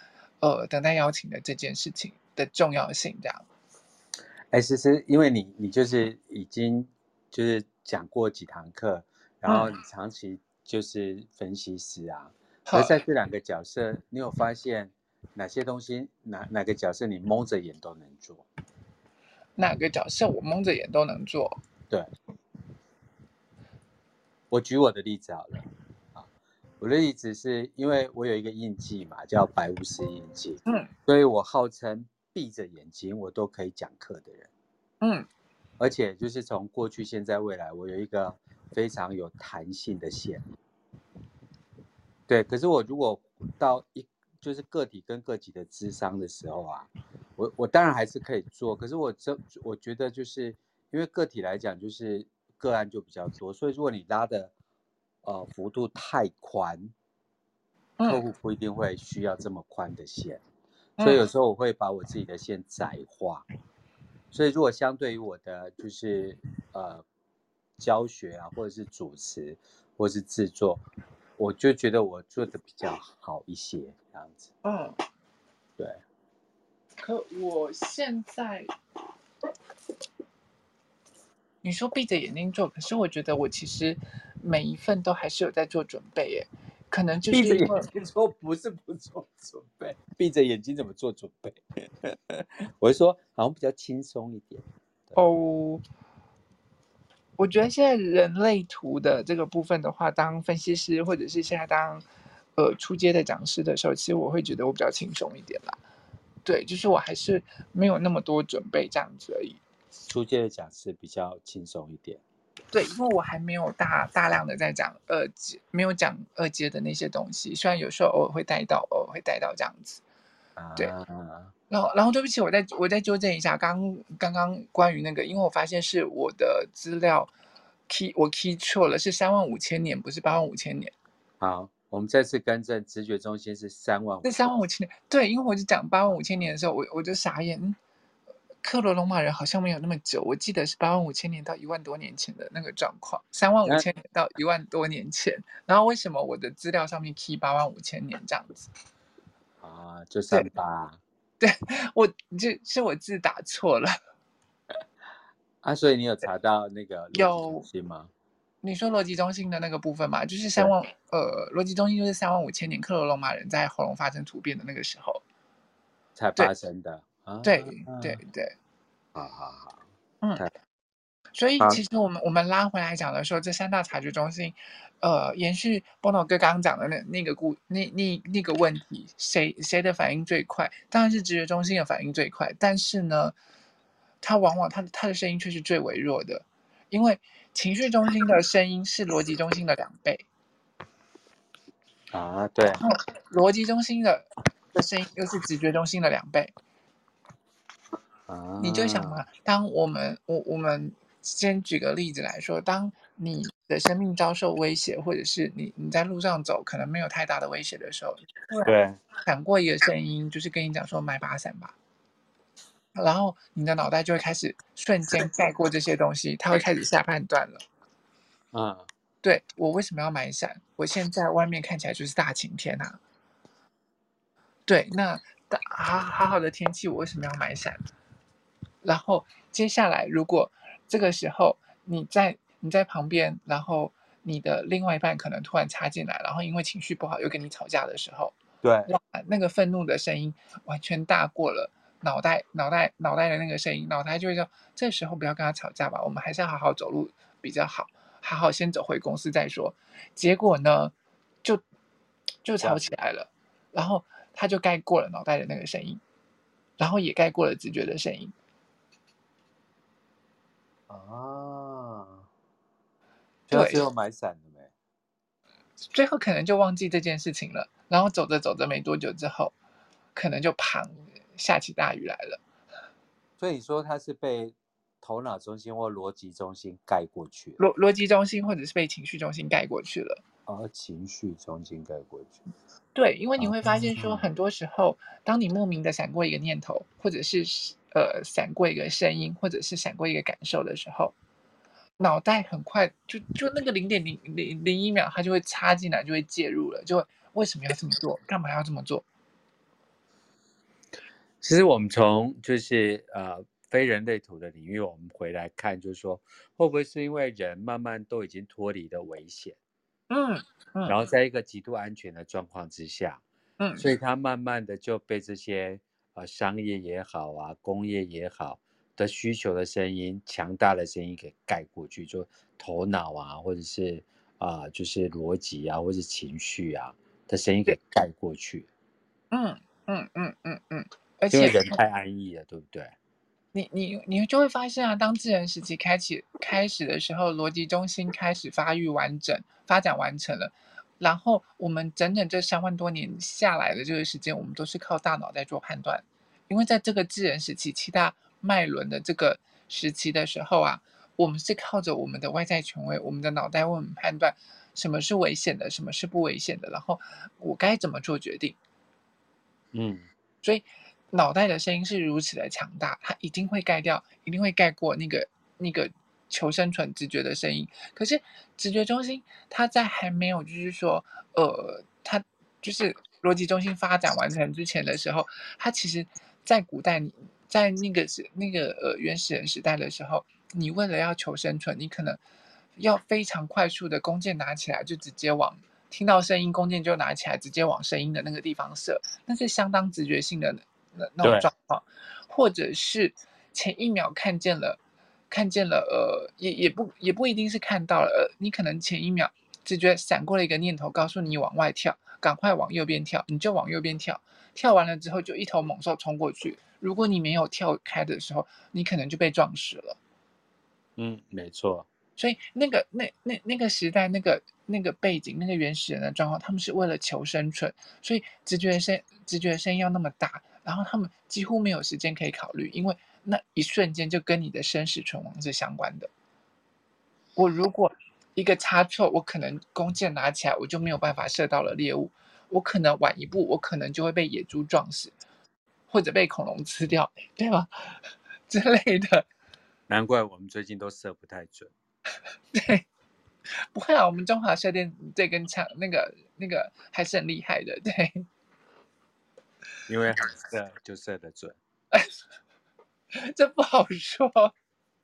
呃，等待邀请的这件事情的重要性，这样。哎，其实因为你你就是已经就是讲过几堂课，然后你长期就是分析师啊，而、嗯、在这两个角色，你有发现哪些东西，哪哪个角色你蒙着眼都能做？哪个角色我蒙着眼都能做？对，我举我的例子好了。啊，我的例子是因为我有一个印记嘛，叫白巫师印记。嗯，所以我号称闭着眼睛我都可以讲课的人。嗯，而且就是从过去、现在、未来，我有一个非常有弹性的线。对，可是我如果到一就是个体跟个体的智商的时候啊。我我当然还是可以做，可是我这我觉得就是因为个体来讲，就是个案就比较多，所以如果你拉的呃幅度太宽，客户不一定会需要这么宽的线，所以有时候我会把我自己的线窄化。所以如果相对于我的就是呃教学啊，或者是主持，或者是制作，我就觉得我做的比较好一些这样子。嗯，对。可我现在，你说闭着眼睛做，可是我觉得我其实每一份都还是有在做准备耶。可能就是闭着眼睛做，不是不做准备。闭着眼睛怎么做准备？我是说，好像比较轻松一点。哦，我觉得现在人类图的这个部分的话，当分析师或者是现在当呃初阶的讲师的时候，其实我会觉得我比较轻松一点啦。对，就是我还是没有那么多准备这样子而已。初阶的讲师比较轻松一点。对，因为我还没有大大量的在讲二阶，没有讲二阶的那些东西。虽然有时候偶尔会带到，偶尔会带到这样子。对。啊、然后，然后对不起，我再我再纠正一下，刚刚刚关于那个，因为我发现是我的资料 key 我 key 错了，是三万五千年，不是八万五千年。好。我们再次更正，直觉中心是三万五。是三万五千年，对，因为我就讲八万五千年的时候，我我就傻眼。克罗龙马人好像没有那么久，我记得是八万五千年到一万多年前的那个状况，三万五千年到一万多年前。然后为什么我的资料上面 key 八万五千年这样子？啊，就三八。对，我就是我字打错了。啊，所以你有查到那个逻辑中心吗？你说逻辑中心的那个部分嘛，就是三万呃，逻辑中心就是三万五千年克罗龙马人在喉咙发生突变的那个时候才发生的。对对对，好好好，嗯。所以其实我们我们拉回来讲的时候，这三大察觉中心，呃，延续波诺哥刚刚讲的那那个故那那那个问题，谁谁的反应最快？当然是直觉中心的反应最快，但是呢，它往往它的它的声音却是最微弱的，因为情绪中心的声音是逻辑中心的两倍。啊，对。逻辑中心的的声音又是直觉中心的两倍。啊。你就想嘛，当我们我我们。先举个例子来说，当你的生命遭受威胁，或者是你你在路上走，可能没有太大的威胁的时候，对，闪过一个声音，就是跟你讲说买把伞吧，然后你的脑袋就会开始瞬间盖过这些东西，它会开始下判断了。嗯，对，我为什么要买伞？我现在外面看起来就是大晴天啊。对，那大好好好的天气，我为什么要买伞？然后接下来如果这个时候，你在你在旁边，然后你的另外一半可能突然插进来，然后因为情绪不好又跟你吵架的时候，对，那个愤怒的声音完全大过了脑袋脑袋脑袋的那个声音，脑袋就会说：这时候不要跟他吵架吧，我们还是要好好走路比较好，好好先走回公司再说。结果呢，就就吵起来了，然后他就盖过了脑袋的那个声音，然后也盖过了直觉的声音。啊，最后最后买伞了没？最后可能就忘记这件事情了，然后走着走着没多久之后，可能就砰，下起大雨来了。所以你说他是被头脑中心或逻辑中心盖过去了？逻逻辑中心或者是被情绪中心盖过去了？哦，情绪中心盖过去。对，因为你会发现说，很多时候，当你莫名的闪过一个念头，或者是。呃，闪过一个声音，或者是闪过一个感受的时候，脑袋很快就就那个零点零零零一秒，它就会插进来，就会介入了，就为什么要这么做？干嘛要这么做？其实我们从就是呃非人类图的领域，我们回来看，就是说会不会是因为人慢慢都已经脱离了危险，嗯，嗯，然后在一个极度安全的状况之下，嗯，所以他慢慢的就被这些。啊，商业也好啊，工业也好的需求的声音，强大的声音给盖过去，就头脑啊，或者是啊，就是逻辑啊，或者是情绪啊的声音给盖过去。嗯嗯嗯嗯嗯，而且人太安逸了，对不对？你你你就会发现啊，当智人时期开启开始的时候，逻辑中心开始发育完整，发展完成了。然后我们整整这三万多年下来的这个时间，我们都是靠大脑在做判断，因为在这个智人时期七大脉轮的这个时期的时候啊，我们是靠着我们的外在权威，我们的脑袋为我们判断什么是危险的，什么是不危险的，然后我该怎么做决定。嗯，所以脑袋的声音是如此的强大，它一定会盖掉，一定会盖过那个那个。求生存直觉的声音，可是直觉中心，它在还没有就是说，呃，它就是逻辑中心发展完成之前的时候，它其实，在古代，你在那个时那个呃原始人时代的时候，你为了要求生存，你可能要非常快速的弓箭拿起来就直接往听到声音，弓箭就拿起来直接往声音的那个地方射，那是相当直觉性的那那种状况，或者是前一秒看见了。看见了，呃，也也不也不一定是看到了，呃，你可能前一秒直觉闪过了一个念头，告诉你往外跳，赶快往右边跳，你就往右边跳，跳完了之后就一头猛兽冲过去。如果你没有跳开的时候，你可能就被撞死了。嗯，没错。所以那个那那那个时代那个那个背景那个原始人的状况，他们是为了求生存，所以直觉声直觉声要那么大，然后他们几乎没有时间可以考虑，因为。那一瞬间就跟你的生死存亡是相关的。我如果一个差错，我可能弓箭拿起来，我就没有办法射到了猎物。我可能晚一步，我可能就会被野猪撞死，或者被恐龙吃掉，对吗？之类的。难怪我们最近都射不太准。对，不会啊，我们中华射电这根枪，那个那个还是很厉害的，对。因为很色就射得准。这不好说。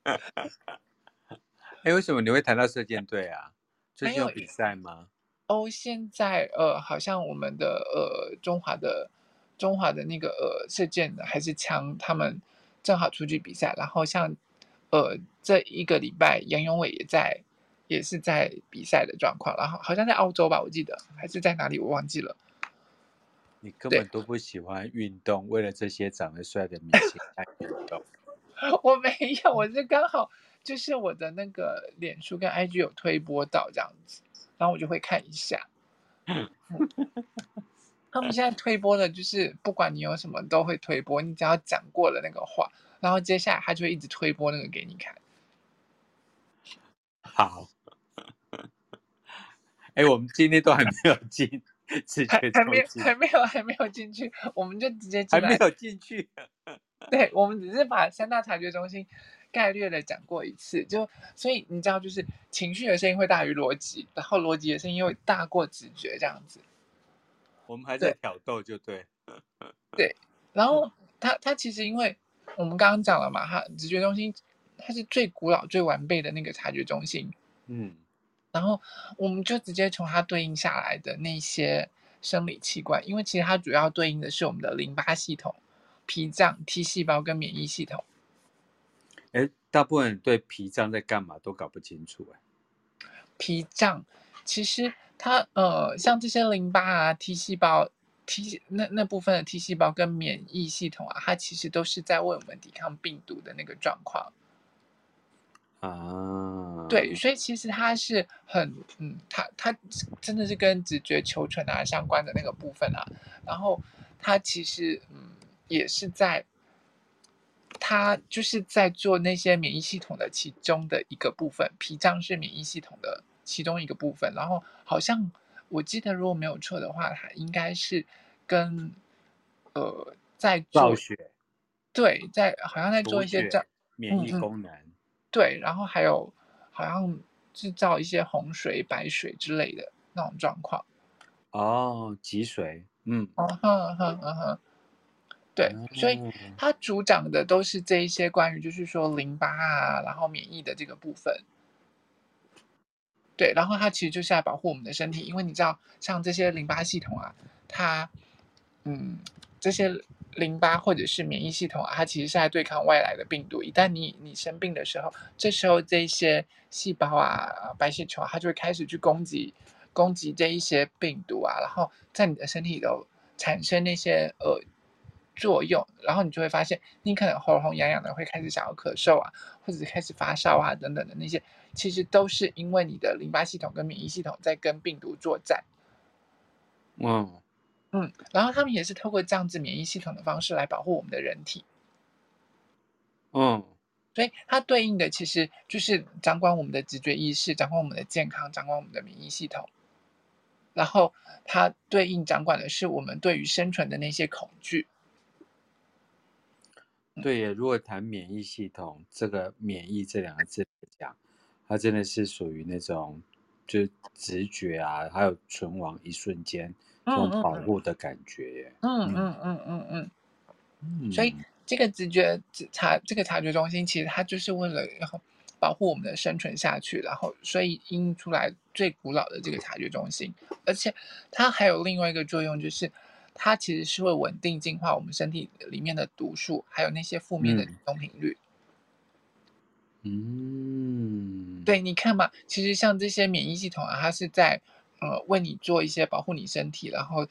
哎，为什么你会谈到射箭队啊？最近有比赛吗？哦，现在呃，好像我们的呃中华的中华的那个呃射箭的还是枪，他们正好出去比赛。然后像呃这一个礼拜，杨永伟也在，也是在比赛的状况。然后好像在澳洲吧，我记得还是在哪里，我忘记了。你根本都不喜欢运动，为了这些长得帅的明星来运动。我没有，我是刚好就是我的那个脸书跟 IG 有推播到这样子。然后我就会看一下，嗯，他们现在推播的就是不管你有什么都会推播，你只要讲过了那个话，然后接下来他就会一直推播那个给你看。好，哎，我们今天都还没有进直觉还没有还没有还没有进去，我们就直接进还没有进去，对，我们只是把三大察觉中心。概略的讲过一次，就所以你知道，就是情绪的声音会大于逻辑，然后逻辑的声音又会大过直觉，这样子。我们还在挑逗，就对。对，然后他他其实因为我们刚刚讲了嘛，他直觉中心它是最古老、最完备的那个察觉中心。嗯。然后我们就直接从它对应下来的那些生理器官，因为其实它主要对应的是我们的淋巴系统、脾脏、T 细胞跟免疫系统。哎，大部分人对脾脏在干嘛都搞不清楚哎。脾脏其实它呃，像这些淋巴啊、T 细胞、T 那那部分的 T 细胞跟免疫系统啊，它其实都是在为我们抵抗病毒的那个状况。啊，对，所以其实它是很嗯，它它真的是跟直觉求存啊相关的那个部分啊，然后它其实嗯也是在。它就是在做那些免疫系统的其中的一个部分，脾脏是免疫系统的其中一个部分。然后好像我记得，如果没有错的话，它应该是跟呃在做血，对，在好像在做一些造免疫功能、嗯，对，然后还有好像制造一些洪水、白水之类的那种状况。哦，脊髓，嗯，嗯哼哼哼哼。对，所以它主掌的都是这一些关于，就是说淋巴啊，然后免疫的这个部分。对，然后它其实就是来保护我们的身体，因为你知道，像这些淋巴系统啊，它，嗯，这些淋巴或者是免疫系统啊，它其实是在对抗外来的病毒。一旦你你生病的时候，这时候这些细胞啊，白血球啊，它就会开始去攻击攻击这一些病毒啊，然后在你的身体里头产生那些呃。作用，然后你就会发现，你可能喉咙痒痒的，会开始想要咳嗽啊，或者是开始发烧啊，等等的那些，其实都是因为你的淋巴系统跟免疫系统在跟病毒作战。嗯嗯，然后他们也是透过这样子免疫系统的方式来保护我们的人体。嗯，所以它对应的其实就是掌管我们的直觉意识，掌管我们的健康，掌管我们的免疫系统。然后它对应掌管的是我们对于生存的那些恐惧。对耶，如果谈免疫系统，这个“免疫”这两个字来讲，它真的是属于那种，就直觉啊，还有存亡一瞬间这种保护的感觉耶。嗯嗯嗯嗯嗯。嗯，所以这个直觉察这个察觉中心，其实它就是为了要保护我们的生存下去，然后所以印出来最古老的这个察觉中心，而且它还有另外一个作用，就是。它其实是会稳定净化我们身体里面的毒素，还有那些负面的振动频率。嗯，对，你看嘛，其实像这些免疫系统啊，它是在呃为你做一些保护你身体，然后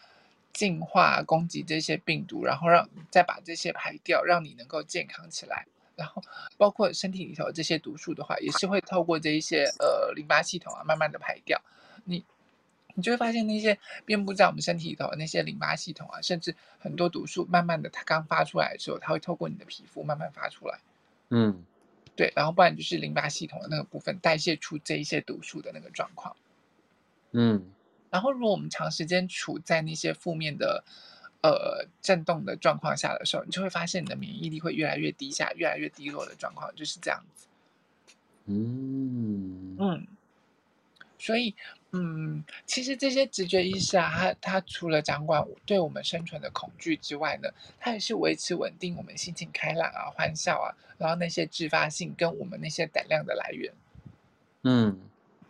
净化、攻击这些病毒，然后让再把这些排掉，让你能够健康起来。然后包括身体里头这些毒素的话，也是会透过这一些呃淋巴系统啊，慢慢的排掉。你。你就会发现那些遍布在我们身体里头的那些淋巴系统啊，甚至很多毒素，慢慢的它刚发出来的时候，它会透过你的皮肤慢慢发出来。嗯，对，然后不然就是淋巴系统的那个部分代谢出这一些毒素的那个状况。嗯，然后如果我们长时间处在那些负面的呃震动的状况下的时候，你就会发现你的免疫力会越来越低下，越来越低落的状况就是这样子。嗯嗯，所以。嗯，其实这些直觉意识啊，它它除了掌管对我们生存的恐惧之外呢，它也是维持稳定我们心情开朗啊、欢笑啊，然后那些自发性跟我们那些胆量的来源。嗯，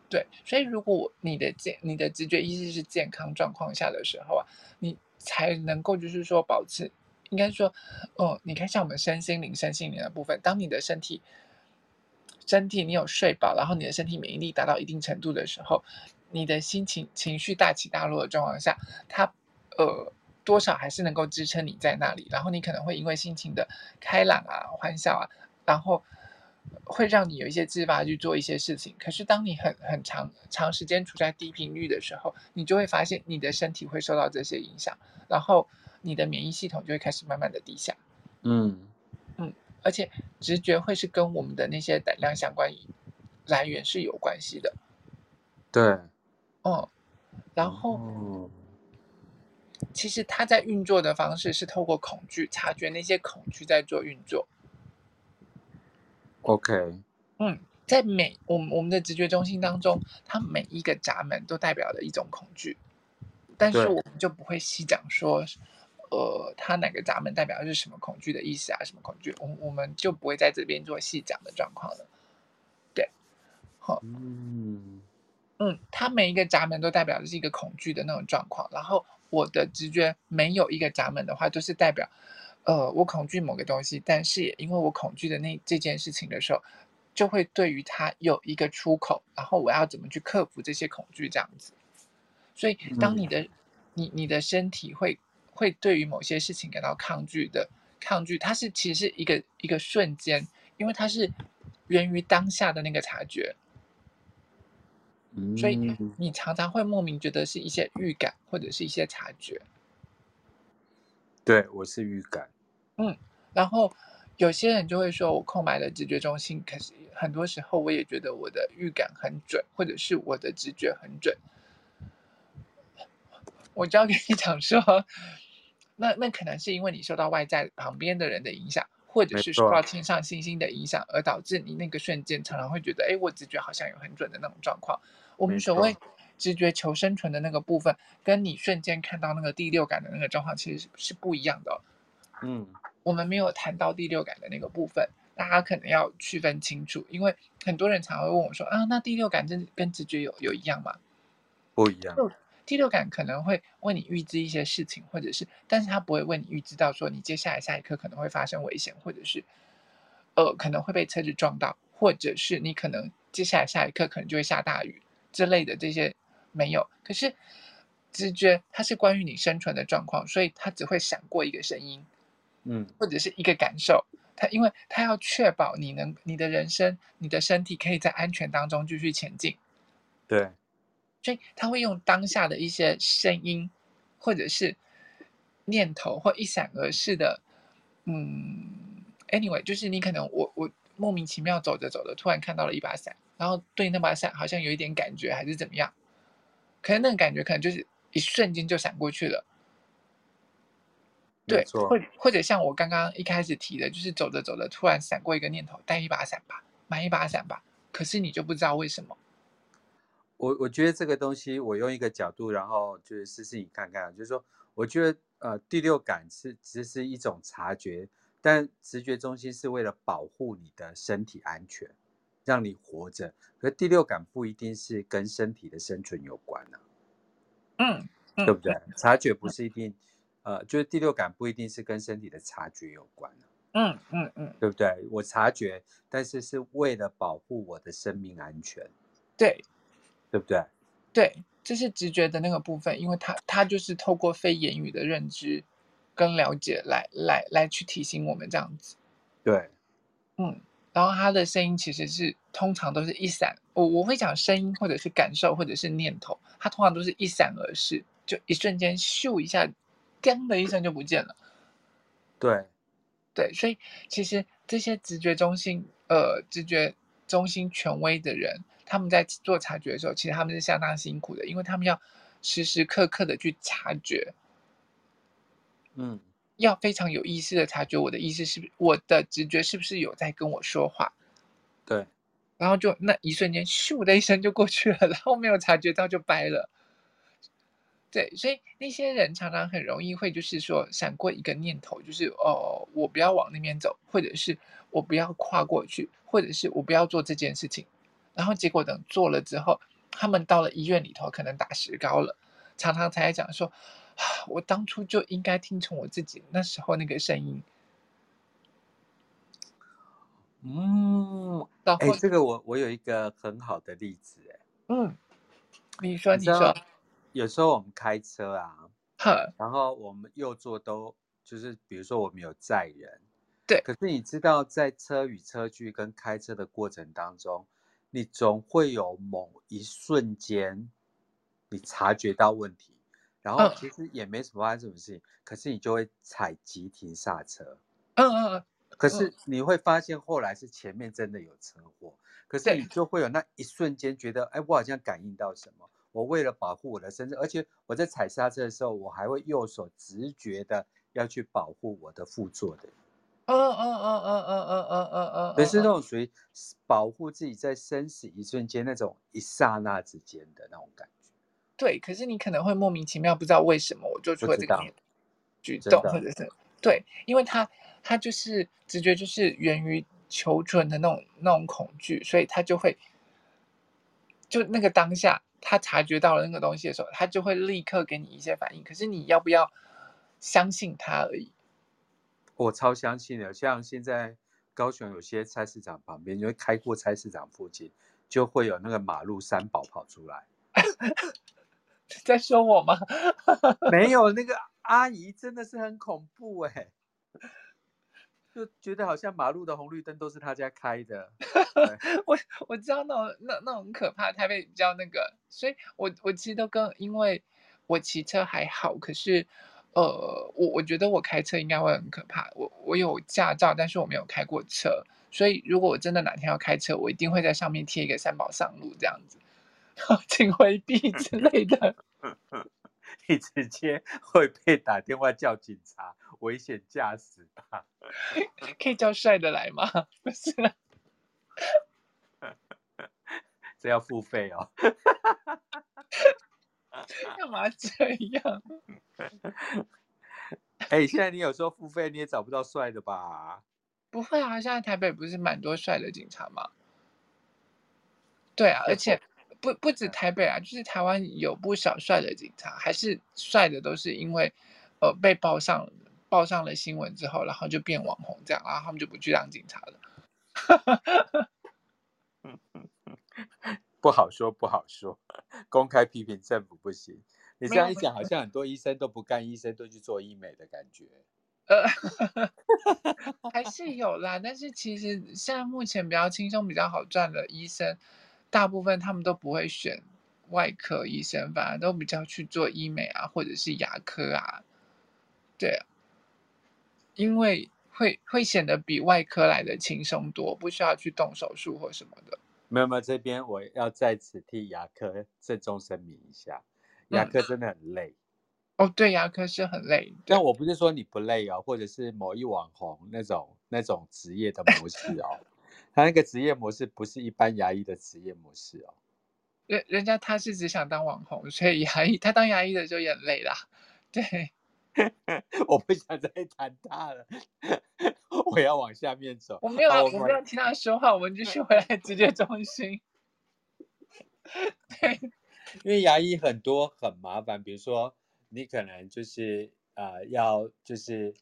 对，所以如果你的健、你的直觉意识是健康状况下的时候啊，你才能够就是说保持，应该说，哦，你看像我们身心灵、身心灵的部分，当你的身体。身体你有睡饱，然后你的身体免疫力达到一定程度的时候，你的心情情绪大起大落的状况下，它呃多少还是能够支撑你在那里。然后你可能会因为心情的开朗啊、欢笑啊，然后会让你有一些自发去做一些事情。可是当你很很长长时间处在低频率的时候，你就会发现你的身体会受到这些影响，然后你的免疫系统就会开始慢慢的低下。嗯。而且直觉会是跟我们的那些胆量相关来源是有关系的，对，嗯，然后，其实它在运作的方式是透过恐惧，察觉那些恐惧在做运作。OK，嗯，在每我们我们的直觉中心当中，它每一个闸门都代表了一种恐惧，但是我们就不会细讲说。呃，它哪个闸门代表的是什么恐惧的意思啊？什么恐惧？我我们就不会在这边做细讲的状况了。对，好，嗯嗯，它每一个闸门都代表的是一个恐惧的那种状况。然后我的直觉没有一个闸门的话，都是代表，呃，我恐惧某个东西，但是也因为我恐惧的那这件事情的时候，就会对于它有一个出口，然后我要怎么去克服这些恐惧这样子。所以，当你的、嗯、你你的身体会。会对于某些事情感到抗拒的抗拒，它是其实是一个一个瞬间，因为它是源于当下的那个察觉，所以你常常会莫名觉得是一些预感或者是一些察觉。对，我是预感。嗯，然后有些人就会说我空白了直觉中心，可是很多时候我也觉得我的预感很准，或者是我的直觉很准。我就要跟你讲说。那那可能是因为你受到外在旁边的人的影响，或者是受到天上星星的影响，而导致你那个瞬间常常会觉得，哎，我直觉好像有很准的那种状况。我们所谓直觉求生存的那个部分，跟你瞬间看到那个第六感的那个状况，其实是是不一样的。嗯，我们没有谈到第六感的那个部分，大家可能要区分清楚，因为很多人常会问我说，啊，那第六感真跟直觉有有一样吗？不一样。第六感可能会为你预知一些事情，或者是，但是他不会为你预知到说你接下来下一刻可能会发生危险，或者是，呃，可能会被车子撞到，或者是你可能接下来下一刻可能就会下大雨之类的这些没有。可是直觉它是关于你生存的状况，所以它只会闪过一个声音，嗯，或者是一个感受。它因为它要确保你能你的人生、你的身体可以在安全当中继续前进。对。所以他会用当下的一些声音，或者是念头，或一闪而逝的，嗯，anyway，就是你可能我我莫名其妙走着走着，突然看到了一把伞，然后对那把伞好像有一点感觉，还是怎么样？可是那个感觉可能就是一瞬间就闪过去了。对，或或者像我刚刚一开始提的，就是走着走着突然闪过一个念头，带一把伞吧，买一把伞吧，可是你就不知道为什么。我我觉得这个东西，我用一个角度，然后就是试试你看看，就是说，我觉得呃，第六感是只是一种察觉，但直觉中心是为了保护你的身体安全，让你活着。可第六感不一定是跟身体的生存有关呢、啊，嗯，对不对？察觉不是一定，呃，就是第六感不一定是跟身体的察觉有关呢、啊，嗯嗯嗯，对不对？我察觉，但是是为了保护我的生命安全，对。对不对？对，这是直觉的那个部分，因为他他就是透过非言语的认知跟了解来来来去提醒我们这样子。对，嗯，然后他的声音其实是通常都是一闪，我我会讲声音或者是感受或者是念头，它通常都是一闪而逝，就一瞬间咻一下，叮的一声就不见了。对，对，所以其实这些直觉中心呃直觉中心权威的人。他们在做察觉的时候，其实他们是相当辛苦的，因为他们要时时刻刻的去察觉，嗯，要非常有意识的察觉我的意识是不是，我的直觉是不是有在跟我说话，对，然后就那一瞬间咻的一声就过去了，然后没有察觉到就掰了。对，所以那些人常常很容易会就是说闪过一个念头，就是哦，我不要往那边走，或者是我不要跨过去，或者是我不要做这件事情。然后结果等做了之后，他们到了医院里头，可能打石膏了，常常才讲说，啊，我当初就应该听从我自己那时候那个声音。嗯，哎，这个我我有一个很好的例子，哎，嗯，你说你说。有时候我们开车啊，呵然后我们右座都就是，比如说我们有载人，对。可是你知道，在车与车距跟开车的过程当中，你总会有某一瞬间，你察觉到问题，然后其实也没什么发生什么事情，嗯、可是你就会踩急停刹车。嗯嗯嗯。可是你会发现后来是前面真的有车祸，可是你就会有那一瞬间觉得，哎，我好像感应到什么。我为了保护我的身子，而且我在踩刹车的时候，我还会右手直觉的要去保护我的副座的。嗯嗯嗯嗯嗯嗯嗯嗯嗯，也是那种属于保护自己在生死一瞬间那种一刹那之间的那种感觉。对，可是你可能会莫名其妙不知道为什么我做出了这个举动，或者是对，因为他他就是直觉就是源于求存的那种那种恐惧，所以他就会就那个当下。他察觉到了那个东西的时候，他就会立刻给你一些反应。可是你要不要相信他而已？我超相信的。像现在高雄有些菜市场旁边，因为开过菜市场附近，就会有那个马路三宝跑出来。在说我吗？没有，那个阿姨真的是很恐怖哎。就觉得好像马路的红绿灯都是他家开的，我我知道那种那那种可怕，台北比较那个，所以我我其实都跟，因为我骑车还好，可是呃，我我觉得我开车应该会很可怕。我我有驾照，但是我没有开过车，所以如果我真的哪天要开车，我一定会在上面贴一个三宝上路这样子，请回避 之类的。你直接会被打电话叫警察，危险驾驶吧？可以叫帅的来吗？不是，这要付费哦。干嘛这样？哎、欸，现在你有时候付费，你也找不到帅的吧？不会啊，现在台北不是蛮多帅的警察吗？对啊，而且。不不止台北啊，就是台湾有不少帅的警察，还是帅的，都是因为，呃，被报上报上了新闻之后，然后就变网红这样，然后他们就不去当警察了。不好说，不好说，公开批评政府不行。你这样一讲，好像很多医生都不干医生，都去做医美的感觉。呃，还是有啦，但是其实现在目前比较轻松、比较好赚的医生。大部分他们都不会选外科医生，反而都比较去做医美啊，或者是牙科啊，对啊，因为会会显得比外科来的轻松多，不需要去动手术或什么的。没有没有，这边我要在此替牙科郑重声明一下，牙科真的很累。嗯、哦，对，牙科是很累。但我不是说你不累哦，或者是某一网红那种那种职业的模式哦。他那个职业模式不是一般牙医的职业模式哦，人人家他是只想当网红，所以牙医他当牙医的就也很累啦。对，我不想再谈他了，我要往下面走。我没有，我没有听他说话，我们继续回来直接中心。对，因为牙医很多很麻烦，比如说你可能就是呃要就是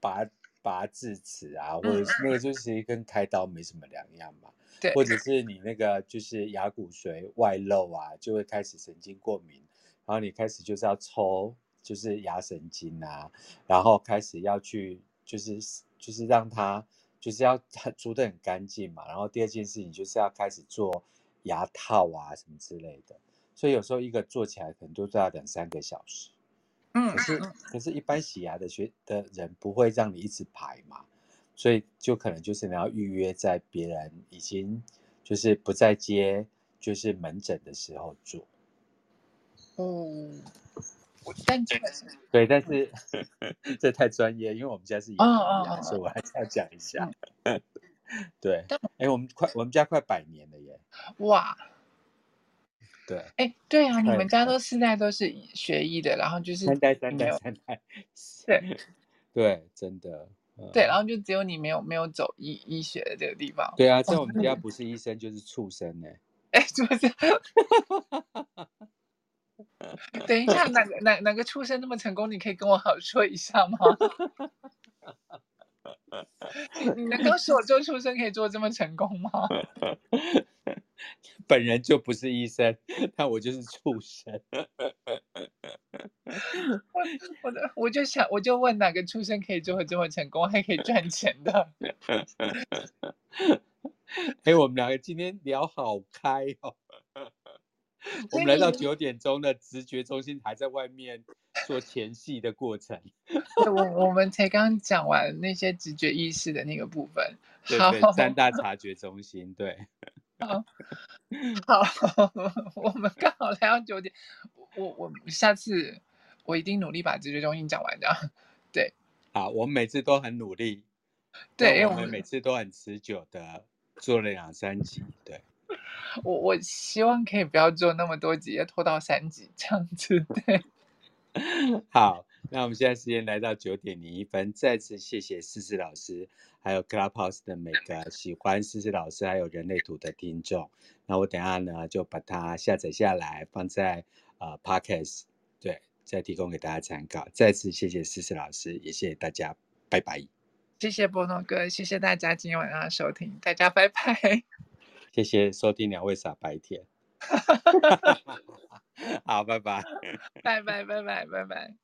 拔。拔智齿啊，或者是那个就是跟开刀没什么两样嘛。对，或者是你那个就是牙骨髓外露啊，就会开始神经过敏，然后你开始就是要抽，就是牙神经啊，然后开始要去就是就是让它就是要它出得很干净嘛。然后第二件事情就是要开始做牙套啊什么之类的，所以有时候一个做起来可能都要两三个小时。嗯，可是可是，一般洗牙的学的人不会让你一直排嘛，所以就可能就是你要预约在别人已经就是不再接就是门诊的时候做。嗯，但这个 对，但是 这太专业，因为我们家是牙医，所以我还是要讲一下。对，哎，我们快我们家快百年了耶！哇，对，哎，对啊，你们家都四代都是学医的，然后就是三代三代三代，对对，真的。对，然后就只有你没有没有走医医学的这个地方。对啊，在我们家不是医生就是畜生呢。哎，是不是？等一下，哪个哪哪个畜生那么成功？你可以跟我好说一下吗？你 能告诉我做畜生可以做这么成功吗？本人就不是医生，但我就是畜生。我我的我就想，我就问哪个畜生可以做的这么成功，还可以赚钱的？哎，我们两个今天聊好开哦。我们来到九点钟的直觉中心，还在外面做前戏的过程。我我们才刚讲完那些直觉意识的那个部分。对对，三大察觉中心，对。好，好，我们刚好来到九点。我我下次我一定努力把直觉中心讲完的。对。好，我们每次都很努力。对，我们每次都很持久的做了两三集。对。我我希望可以不要做那么多集，要拖到三集这样子。对，好，那我们现在时间来到九点零一分，再次谢谢思思老师，还有 Clubhouse 的每个喜欢思思老师还有人类图的听众。那我等下呢就把它下载下来，放在呃 Podcast，对，再提供给大家参考。再次谢谢思思老师，也谢谢大家，拜拜。谢谢波诺哥，谢谢大家今天晚上的收听，大家拜拜。谢谢收听两位傻白甜，好，拜拜，拜拜，拜拜，拜拜。